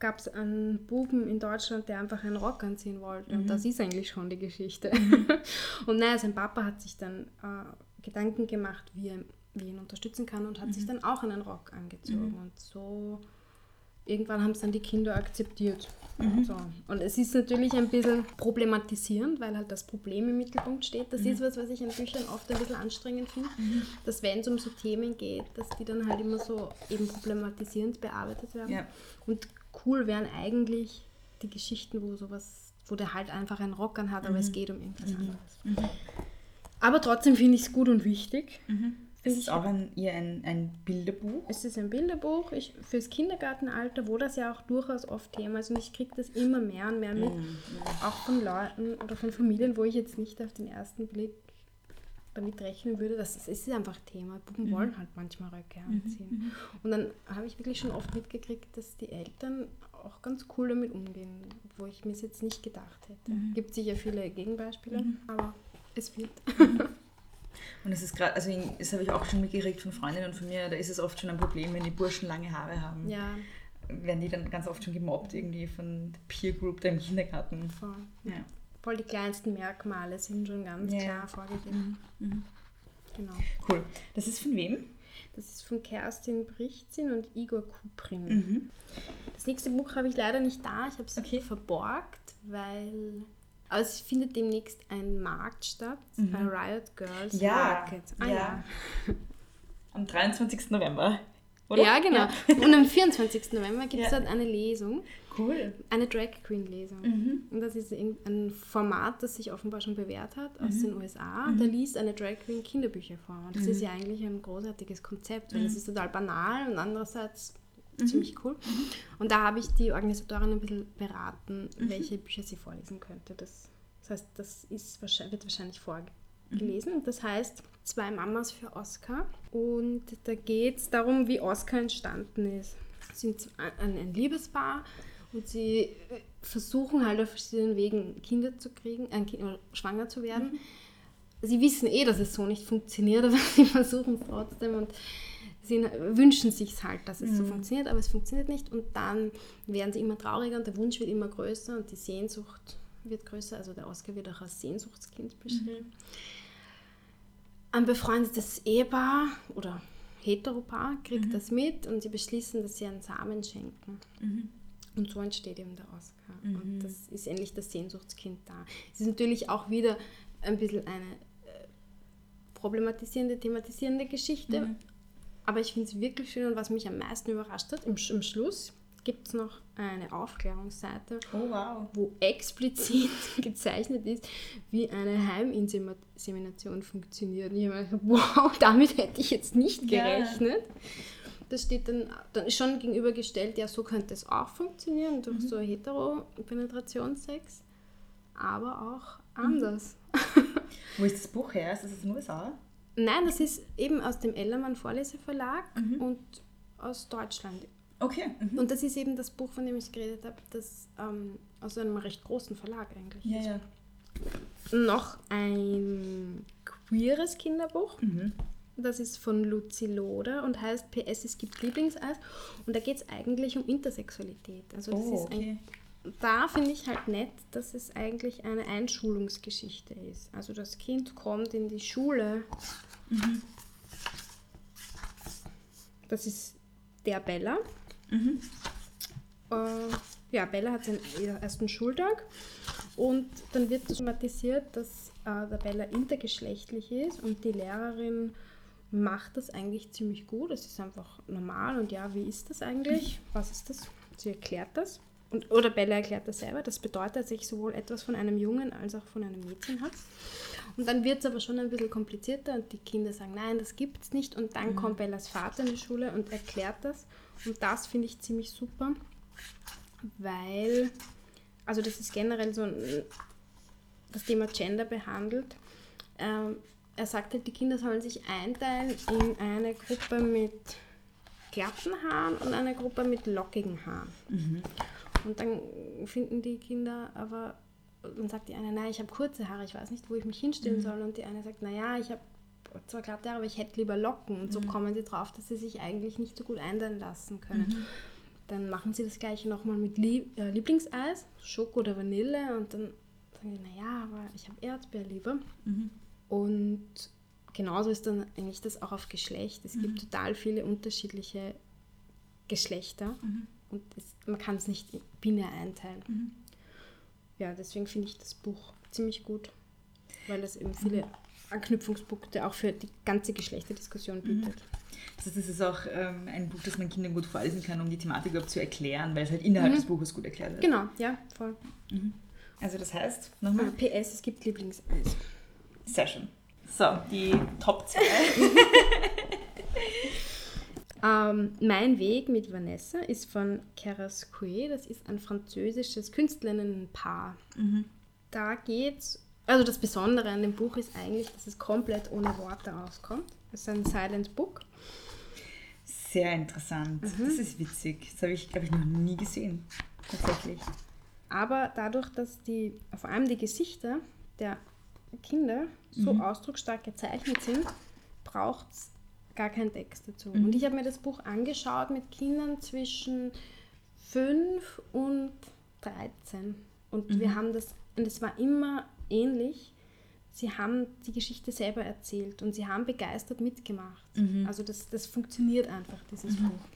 gab es einen Buben in Deutschland, der einfach einen Rock anziehen wollte. Und das ist eigentlich schon die Geschichte. und naja, sein Papa hat sich dann äh, Gedanken gemacht, wie er, wie er ihn unterstützen kann und hat sich dann auch einen Rock angezogen. Und so irgendwann haben es dann die Kinder akzeptiert. So. Und es ist natürlich ein bisschen problematisierend, weil halt das Problem im Mittelpunkt steht. Das ist was, was ich in Büchern oft ein bisschen anstrengend finde, dass wenn es um so Themen geht, dass die dann halt immer so eben problematisierend bearbeitet werden. Ja. Und cool wären eigentlich die Geschichten, wo sowas, wo der halt einfach einen Rock anhat, aber Mhm. es geht um irgendwas anderes. Aber trotzdem finde ich es gut und wichtig. Es ist auch ein, eher ein, ein Bilderbuch. Es ist ein Bilderbuch ich, fürs Kindergartenalter, wo das ja auch durchaus oft Thema ist. Und ich kriege das immer mehr und mehr mit. Auch von Leuten oder von Familien, wo ich jetzt nicht auf den ersten Blick damit rechnen würde. Das ist, es ist einfach Thema. Buben wollen halt manchmal Röcke anziehen. Und dann habe ich wirklich schon oft mitgekriegt, dass die Eltern auch ganz cool damit umgehen, wo ich mir es jetzt nicht gedacht hätte. Gibt sicher viele Gegenbeispiele, aber es wird. Und es ist gerade, also das habe ich auch schon mitgekriegt von Freundinnen von mir, da ist es oft schon ein Problem, wenn die Burschen lange Haare haben. ja, Werden die dann ganz oft schon gemobbt irgendwie von der Peer Group da im Kindergarten. voll. Ja. Voll die kleinsten Merkmale sind schon ganz ja. klar vorgegeben. Genau. Cool. Das ist von wem? Das ist von Kerstin Brichtzin und Igor Kuprin. Mhm. Das nächste Buch habe ich leider nicht da. Ich habe es Okay. verborgt, weil. Aber es findet demnächst ein Markt statt bei Riot Girls Mhm. Ja, Market. Ah ja. ja. Am 23. November. Oder? Ja, genau. Und am 24. November gibt es Ja. dort eine Lesung, Cool. eine Drag Queen Lesung. Und das ist in- ein Format, das sich offenbar schon bewährt hat aus den USA. Da liest eine Drag Queen Kinderbücher vor. Und das ist ja eigentlich ein großartiges Konzept, weil es ist total banal und andererseits ziemlich cool. Und da habe ich die Organisatorin ein bisschen beraten, welche Bücher sie vorlesen könnte. Das, das heißt, das ist wahrscheinlich, wird wahrscheinlich vorgelesen. Das heißt, zwei Mamas für Oscar. Und da geht es darum, wie Oscar entstanden ist. Sie sind ein, Liebespaar und sie äh, versuchen halt auf verschiedenen Wegen Kinder zu kriegen, oder schwanger zu werden. Sie wissen eh, dass es so nicht funktioniert, aber sie versuchen es trotzdem und sie wünschen sich halt, dass es so funktioniert, aber es funktioniert nicht und dann werden sie immer trauriger und der Wunsch wird immer größer und die Sehnsucht wird größer. Also der Oscar wird auch als Sehnsuchtskind beschrieben. Ein befreundetes Ehepaar oder Heteropaar kriegt das mit und sie beschließen, dass sie einen Samen schenken. Und so entsteht eben der Oscar. Und das ist endlich das Sehnsuchtskind da. Es ist natürlich auch wieder ein bisschen eine äh, problematisierende, thematisierende Geschichte. Aber ich finde es wirklich schön und was mich am meisten überrascht hat, im, im Schluss gibt es noch eine Aufklärungsseite, Oh, wow. wo explizit gezeichnet ist, wie eine Heiminsemination funktioniert. Und ich habe mir gedacht, wow, damit hätte ich jetzt nicht Ja. gerechnet. Das steht dann, dann ist schon gegenübergestellt, ja, so könnte es auch funktionieren, durch so Hetero-Penetrationssex, aber auch anders. Wo ist das Buch her? Ist das aus den USA? Nein, das ist eben aus dem Ellermann Vorleseverlag und aus Deutschland. Okay. Mhm. Und das ist eben das Buch, von dem ich geredet habe, das ähm, aus einem recht großen Verlag eigentlich Ja, ist. ja. Noch ein queeres Kinderbuch. Mhm. Das ist von Luzi Loder und heißt PS, es gibt Lieblingseis. Und da geht es eigentlich um Intersexualität. Also das Oh, ist okay. ein, da finde ich halt nett, dass es eigentlich eine Einschulungsgeschichte ist. Also das Kind kommt in die Schule. Mhm. Das ist der Bella. Mhm. Äh, ja, Bella hat seinen ersten Schultag und dann wird thematisiert, dass äh, der Bella intergeschlechtlich ist und die Lehrerin macht das eigentlich ziemlich gut. Es ist einfach normal und ja, wie ist das eigentlich? Was ist das? Sie erklärt das. Und, oder Bella erklärt das selber. Das bedeutet, dass ich sowohl etwas von einem Jungen als auch von einem Mädchen habe. Und dann wird es aber schon ein bisschen komplizierter und die Kinder sagen, nein, das gibt es nicht. Und dann kommt Bellas Vater in die Schule und erklärt das. Und das finde ich ziemlich super, weil, also das ist generell so ein, das Thema Gender behandelt. Ähm, er sagt halt, die Kinder sollen sich einteilen in eine Gruppe mit glatten Haaren und eine Gruppe mit lockigen Haaren. Und dann finden die Kinder aber, dann sagt die eine, nein, ich habe kurze Haare, ich weiß nicht, wo ich mich hinstellen soll. Und die eine sagt, naja, ich habe zwar glatte Haare, aber ich hätte lieber Locken. Und so kommen sie drauf, dass sie sich eigentlich nicht so gut einteilen lassen können. Dann machen sie das gleiche nochmal mit Lieb äh, Lieblingseis, Schoko oder Vanille. Und dann sagen die, naja, aber ich habe Erdbeer lieber. Und genauso ist dann eigentlich das auch auf Geschlecht. Es gibt total viele unterschiedliche Geschlechter und es, man kann es nicht binär einteilen. Ja, deswegen finde ich das Buch ziemlich gut, weil es eben viele Anknüpfungspunkte auch für die ganze Geschlechterdiskussion bietet. Das heißt, es ist auch ähm, ein Buch, das man Kindern gut vorlesen kann, um die Thematik überhaupt zu erklären, weil es halt innerhalb des Buches gut erklärt wird. Genau, ja, voll. Also das heißt, Ah, nochmal, PS, es gibt Lieblingseis. sehr schön. So, die Top 2. Ähm, mein Weg mit Vanessa ist von Carrasque. Das ist ein französisches Künstlerinnenpaar. Da geht's. Also das Besondere an dem Buch ist eigentlich, dass es komplett ohne Worte auskommt. Es ist ein Silent Book. Sehr interessant. Das ist witzig. Das habe ich, glaube ich, noch nie gesehen. Tatsächlich. Aber dadurch, dass die, vor allem die Gesichter der Kinder so ausdrucksstark gezeichnet sind, braucht es gar keinen Text dazu. Und ich habe mir das Buch angeschaut mit Kindern zwischen 5 und 13. Und wir haben das, und es war immer ähnlich. Sie haben die Geschichte selber erzählt und sie haben begeistert mitgemacht. Also das, das funktioniert einfach, dieses Buch.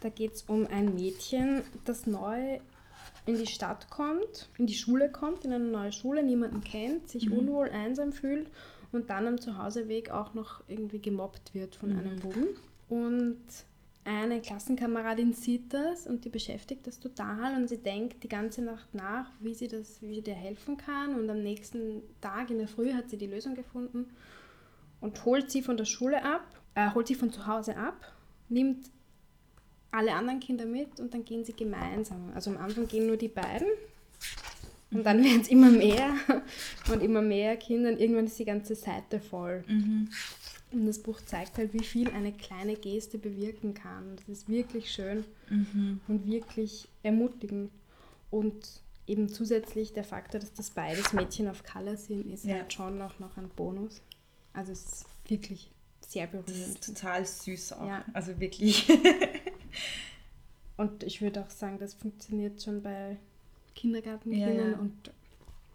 Da geht es um ein Mädchen, das neu in die Stadt kommt, in die Schule kommt, in eine neue Schule, niemanden kennt, sich unwohl, einsam fühlt und dann am Zuhauseweg auch noch irgendwie gemobbt wird von einem Buben. Und eine Klassenkameradin sieht das und die beschäftigt das total und sie denkt die ganze Nacht nach, wie sie, das, wie sie dir helfen kann. Und am nächsten Tag in der Früh hat sie die Lösung gefunden und holt sie von der Schule ab, äh, holt sie von zu Hause ab, nimmt alle anderen Kinder mit und dann gehen sie gemeinsam. Also am Anfang gehen nur die beiden und dann werden es immer mehr und immer mehr Kinder und irgendwann ist die ganze Seite voll. Und das Buch zeigt halt, wie viel eine kleine Geste bewirken kann. Das ist wirklich schön und wirklich ermutigend. Und eben zusätzlich der Faktor, dass das beides Mädchen auf Color sind, ist Ja. halt schon noch, noch ein Bonus. Also es ist wirklich sehr Das berührend. ist total süß auch. Ja. Also wirklich. Und ich würde auch sagen, das funktioniert schon bei Kindergartenkindern ja. und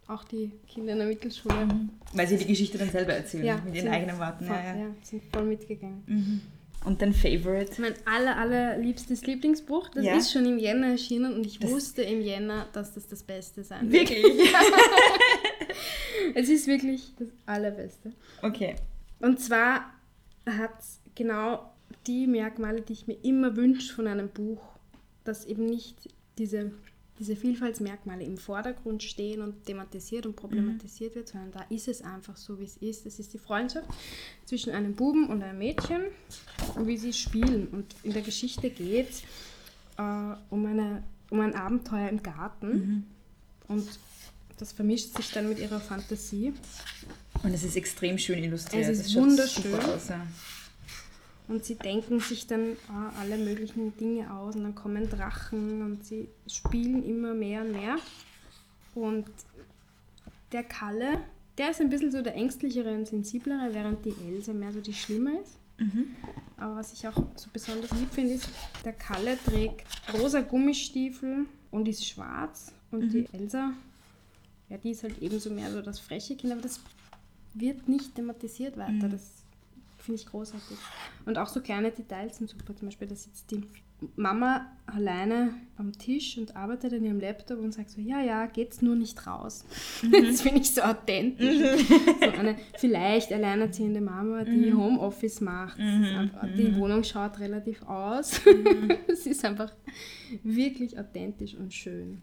auch die Kinder in der Mittelschule. Weil sie die Geschichte dann selber erzählen, Ja, mit ihren eigenen Worten. Voll, Ja, ja. sind voll mitgegangen. Und dein Favorite? Mein aller, allerliebstes Lieblingsbuch, das Ja. ist schon im Jänner erschienen und ich Das- wusste im Jänner, dass das das Beste sein wird. Wirklich? Es ist wirklich das Allerbeste. Okay. Und zwar hat es genau die Merkmale, die ich mir immer wünsche von einem Buch, dass eben nicht diese, diese Vielfaltsmerkmale im Vordergrund stehen und thematisiert und problematisiert wird, sondern da ist es einfach so, wie es ist. Es ist die Freundschaft zwischen einem Buben und einem Mädchen und wie sie spielen. Und in der Geschichte geht es äh, um, eine, um ein Abenteuer im Garten und das vermischt sich dann mit ihrer Fantasie. Und es ist extrem schön illustriert. Es ist wunderschön. Aus, ja. Und sie denken sich dann ah, alle möglichen Dinge aus und dann kommen Drachen und sie spielen immer mehr und mehr. Und der Kalle, der ist ein bisschen so der ängstlichere und sensiblere, während die Else mehr so die Schlimme ist. Aber was ich auch so besonders lieb finde, ist, der Kalle trägt rosa Gummistiefel und ist schwarz. Und die Elsa, ja, die ist halt ebenso mehr so das freche Kind, aber das wird nicht thematisiert weiter. Das finde ich großartig. Und auch so kleine Details sind super. Zum Beispiel, da sitzt die Mama alleine am Tisch und arbeitet an ihrem Laptop und sagt so, ja, ja, geht's nur nicht raus. Das finde ich so authentisch. so eine vielleicht alleinerziehende Mama, die Homeoffice macht. Ist einfach, die Wohnung schaut relativ aus. Es ist einfach wirklich authentisch und schön.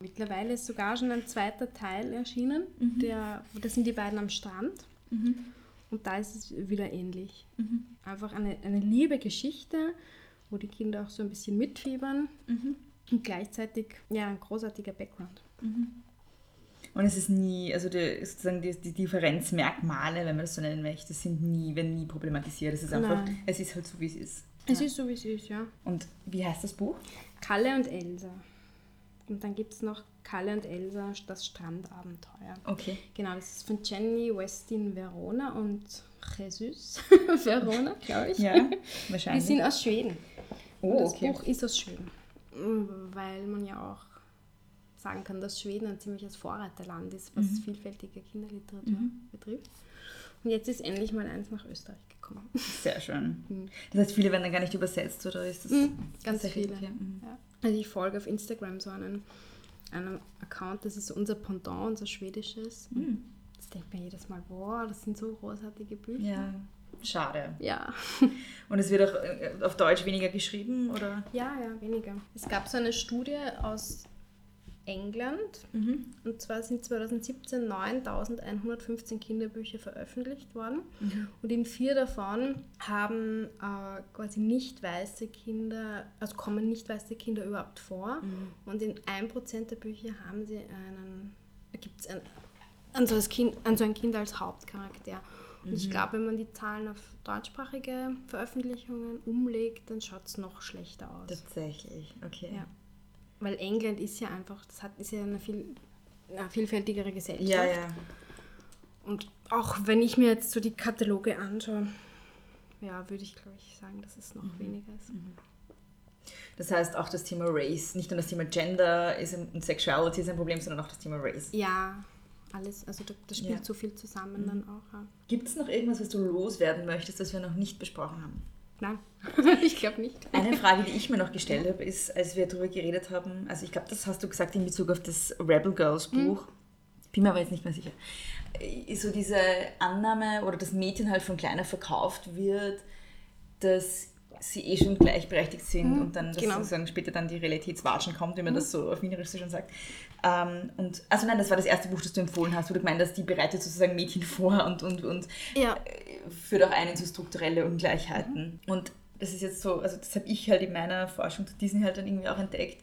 Mittlerweile ist sogar schon ein zweiter Teil erschienen. Der, da sind die beiden am Strand. Und da ist es wieder ähnlich. Einfach eine, eine liebe Geschichte, wo die Kinder auch so ein bisschen mitfiebern. Und gleichzeitig ja, ein großartiger Background. Und es ist nie, also die, sozusagen die, die Differenzmerkmale, wenn man das so nennen möchte, sind nie, werden nie problematisiert. Es ist einfach, Nein. es ist halt so, wie es ist. Es ist so, wie es ist, ja. Und wie heißt das Buch? Kalle und Elsa. Und dann gibt es noch Kalle und Elsa, das Strandabenteuer. Okay. Genau, das ist von Jenny Westin Verona und Jesus Verona, glaube ich. Ja, Die wahrscheinlich. sind aus Schweden. Oh, das okay. Buch ist aus Schweden. Weil man ja auch sagen kann, dass Schweden ein ziemliches Vorreiterland ist, was vielfältige Kinderliteratur betrifft. Und jetzt ist endlich mal eins nach Österreich gekommen. Sehr schön. Das heißt, viele werden dann gar nicht übersetzt, oder ist das? Mhm, Ganz viele. Okay. mhm. Ja. Also ich folge auf Instagram so einen, einen Account, das ist unser Pendant, unser schwedisches. Das denkt mir jedes Mal, boah, das sind so großartige Bücher. Ja, schade. Ja. Und es wird auch äh, auf Deutsch weniger geschrieben, oder? Ja, ja, weniger. Es gab so eine Studie aus England. Und zwar sind 2017 9115 Kinderbücher veröffentlicht worden. Und in vier davon haben äh, quasi nicht weiße Kinder, also kommen nicht weiße Kinder überhaupt vor. Und in 1% der Bücher haben sie einen, gibt es ein, an, so kind, an so ein Kind als Hauptcharakter. Und ich glaube, wenn man die Zahlen auf deutschsprachige Veröffentlichungen umlegt, dann schaut es noch schlechter aus. Tatsächlich, okay. Ja. Weil England ist ja einfach, das hat, ist ja eine viel eine vielfältigere Gesellschaft. Ja, ja. Und auch wenn ich mir jetzt so die Kataloge anschaue, ja, würde ich glaube ich sagen, dass es noch Mhm. weniger ist. Das heißt, auch das Thema Race, nicht nur das Thema Gender ist ein, und Sexuality ist ein Problem, sondern auch das Thema Race. Ja, alles, also da, da spielt Ja. Mhm. so viel zusammen dann auch. Ja. Gibt es noch irgendwas, was du loswerden möchtest, das wir noch nicht besprochen haben? Nein, ich glaube nicht. Eine Frage, die ich mir noch gestellt habe, ist, als wir darüber geredet haben, also ich glaube, das hast du gesagt in Bezug auf das Rebel Girls Buch, bin mir aber jetzt nicht mehr sicher, so diese Annahme oder das Mädchen halt von kleiner verkauft wird, dass sie eh schon gleichberechtigt sind und dann dass genau. sozusagen später dann die Realitätswatschen kommt, wie man das so auf Wienerisch so schon sagt. Ähm, und also nein, das war das erste Buch, das du empfohlen hast, wo du gemeint hast, die bereitet sozusagen Mädchen vor und, und, und Ja. äh, führt auch ein in so strukturelle Ungleichheiten. Und das ist jetzt so, also das habe ich halt in meiner Forschung zu Disney halt dann irgendwie auch entdeckt,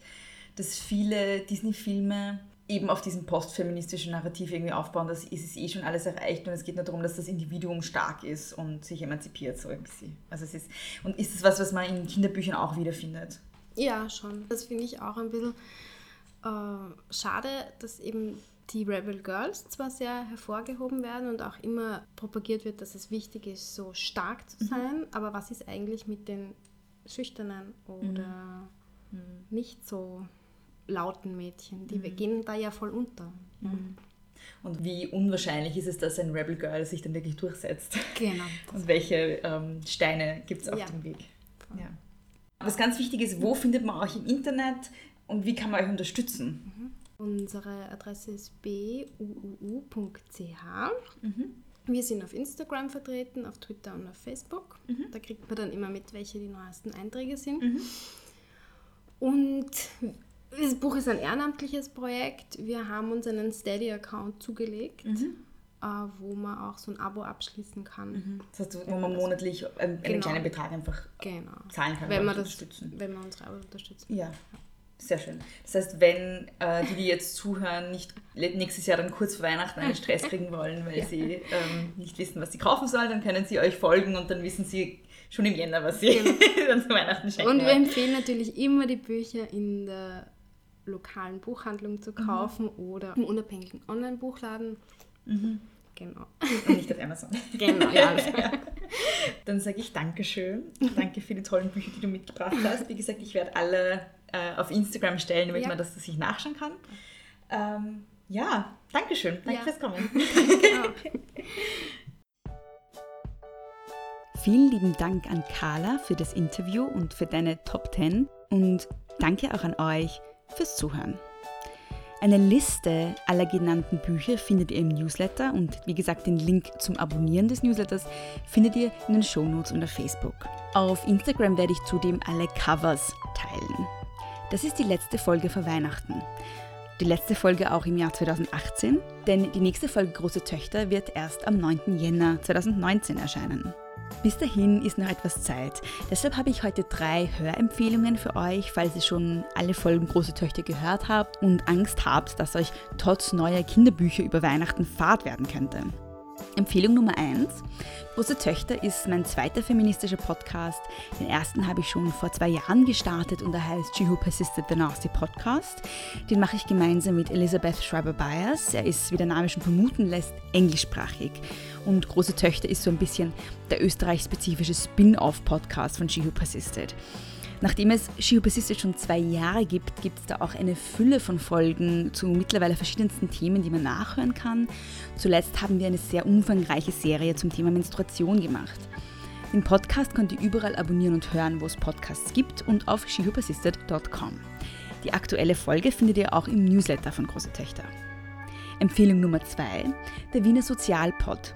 dass viele Disney-Filme eben auf diesem postfeministischen Narrativ irgendwie aufbauen, dass es ist eh schon alles erreicht und es geht nur darum, dass das Individuum stark ist und sich emanzipiert so bisschen. Also es ist, und ist es was, was man in Kinderbüchern auch wiederfindet? Ja, schon. Das finde ich auch ein bisschen äh, schade, dass eben die Rebel Girls zwar sehr hervorgehoben werden und auch immer propagiert wird, dass es wichtig ist, so stark zu sein, aber was ist eigentlich mit den schüchternen oder nicht so lauten Mädchen? Die gehen da ja voll unter. Und wie unwahrscheinlich ist es, dass ein Rebel Girl sich dann wirklich durchsetzt? Genau. Und welche ähm, Steine gibt es auf Ja. dem Weg? Ja. Was ganz wichtig ist, wo findet man euch im Internet und wie kann man euch unterstützen? Unsere Adresse ist buuu.ch. Wir sind auf Instagram vertreten, auf Twitter und auf Facebook. Da kriegt man dann immer mit, welche die neuesten Einträge sind. Und das Buch ist ein ehrenamtliches Projekt. Wir haben uns einen Steady-Account zugelegt, äh, wo man auch so ein Abo abschließen kann. Das heißt, wo man monatlich einen, Genau. kleinen Betrag einfach Genau. zahlen kann, wenn man, das, unterstützen. wenn man unsere Arbeit unterstützt. Ja, sehr schön. Das heißt, wenn äh, die, die jetzt zuhören, nicht nächstes Jahr dann kurz vor Weihnachten einen Stress kriegen wollen, weil sie ähm, nicht wissen, was sie kaufen sollen, dann können sie euch folgen und dann wissen sie schon im Jänner, was sie dann zu Weihnachten schenken Und wir wollen. empfehlen natürlich immer, die Bücher in der lokalen Buchhandlung zu kaufen oder im unabhängigen Online-Buchladen. Genau. Und nicht auf Amazon. Genau, ja. alles Dann sage ich Dankeschön. Danke für die tollen Bücher, die du mitgebracht hast. Wie gesagt, ich werde alle äh, auf Instagram stellen, damit Ja. man das sich nachschauen kann. Ähm, ja, Dankeschön. Danke Ja. fürs Kommen. genau. Vielen lieben Dank an Carla für das Interview und für deine Top 10 und danke auch an euch fürs Zuhören. Eine Liste aller genannten Bücher findet ihr im Newsletter und wie gesagt den Link zum Abonnieren des Newsletters findet ihr in den Shownotes auf Facebook. Auf Instagram werde ich zudem alle Covers teilen. Das ist die letzte Folge vor Weihnachten. Die letzte Folge auch im Jahr 2018, denn die nächste Folge Große Töchter wird erst am 9. Jänner 2019 erscheinen. Bis dahin ist noch etwas Zeit. Deshalb habe ich heute drei Hörempfehlungen für euch, falls ihr schon alle Folgen Große Töchter gehört habt und Angst habt, dass euch trotz neuer Kinderbücher über Weihnachten fad werden könnte. Empfehlung Nummer 1. Große Töchter ist mein zweiter feministischer Podcast. Den ersten habe ich schon vor zwei Jahren gestartet und er heißt She Who Persisted the Nasty Podcast. Den mache ich gemeinsam mit Elizabeth Schreiber-Byers. Er ist, wie der Name schon vermuten lässt, englischsprachig. Und Große Töchter ist so ein bisschen der österreichspezifische Spin-off-Podcast von She Who Persisted. Nachdem es She Persisted schon zwei Jahre gibt, gibt es da auch eine Fülle von Folgen zu mittlerweile verschiedensten Themen, die man nachhören kann. Zuletzt haben wir eine sehr umfangreiche Serie zum Thema Menstruation gemacht. Den Podcast könnt ihr überall abonnieren und hören, wo es Podcasts gibt und auf shewhopersisted.com. Die aktuelle Folge findet ihr auch im Newsletter von Große Töchter. Empfehlung Nummer 2, der Wiener Sozialpod.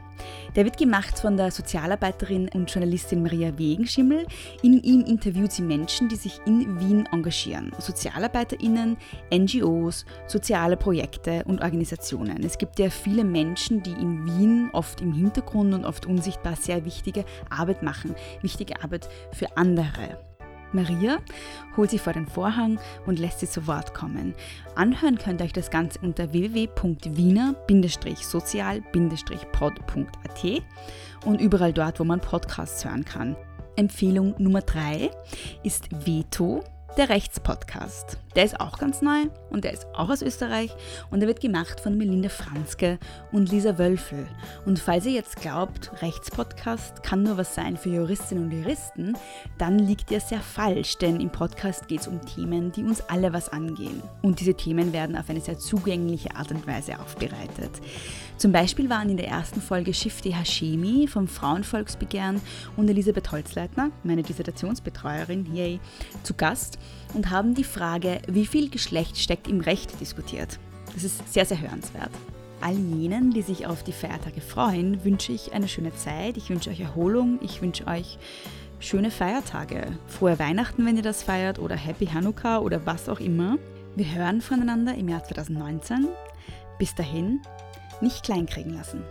Der wird gemacht von der Sozialarbeiterin und Journalistin Maria Wegenschimmel. In ihm interviewt sie Menschen, die sich in Wien engagieren. SozialarbeiterInnen, NGOs, soziale Projekte und Organisationen. Es gibt ja viele Menschen, die in Wien oft im Hintergrund und oft unsichtbar sehr wichtige Arbeit machen. Wichtige Arbeit für andere. Maria holt sie vor den Vorhang und lässt sie zu Wort kommen. Anhören könnt ihr euch das Ganze unter www.wiener-sozial-pod.at und überall dort, wo man Podcasts hören kann. Empfehlung Nummer 3 ist Veto, der Rechtspodcast. Der ist auch ganz neu und der ist auch aus Österreich und der wird gemacht von Melinda Franzke und Lisa Wölfel. Und falls ihr jetzt glaubt, Rechtspodcast kann nur was sein für Juristinnen und Juristen, dann liegt ihr sehr falsch, denn im Podcast geht es um Themen, die uns alle was angehen. Und diese Themen werden auf eine sehr zugängliche Art und Weise aufbereitet. Zum Beispiel waren in der ersten Folge Shifty Hashemi vom Frauenvolksbegehren und Elisabeth Holzleitner, meine Dissertationsbetreuerin, yay, zu Gast und haben die Frage, wie viel Geschlecht steckt im Recht diskutiert. Das ist sehr, sehr hörenswert. All jenen, die sich auf die Feiertage freuen, wünsche ich eine schöne Zeit. Ich wünsche euch Erholung. Ich wünsche euch schöne Feiertage, frohe Weihnachten, wenn ihr das feiert, oder Happy Hanukkah oder was auch immer. Wir hören voneinander im Jahr 2019. Bis dahin, nicht kleinkriegen lassen.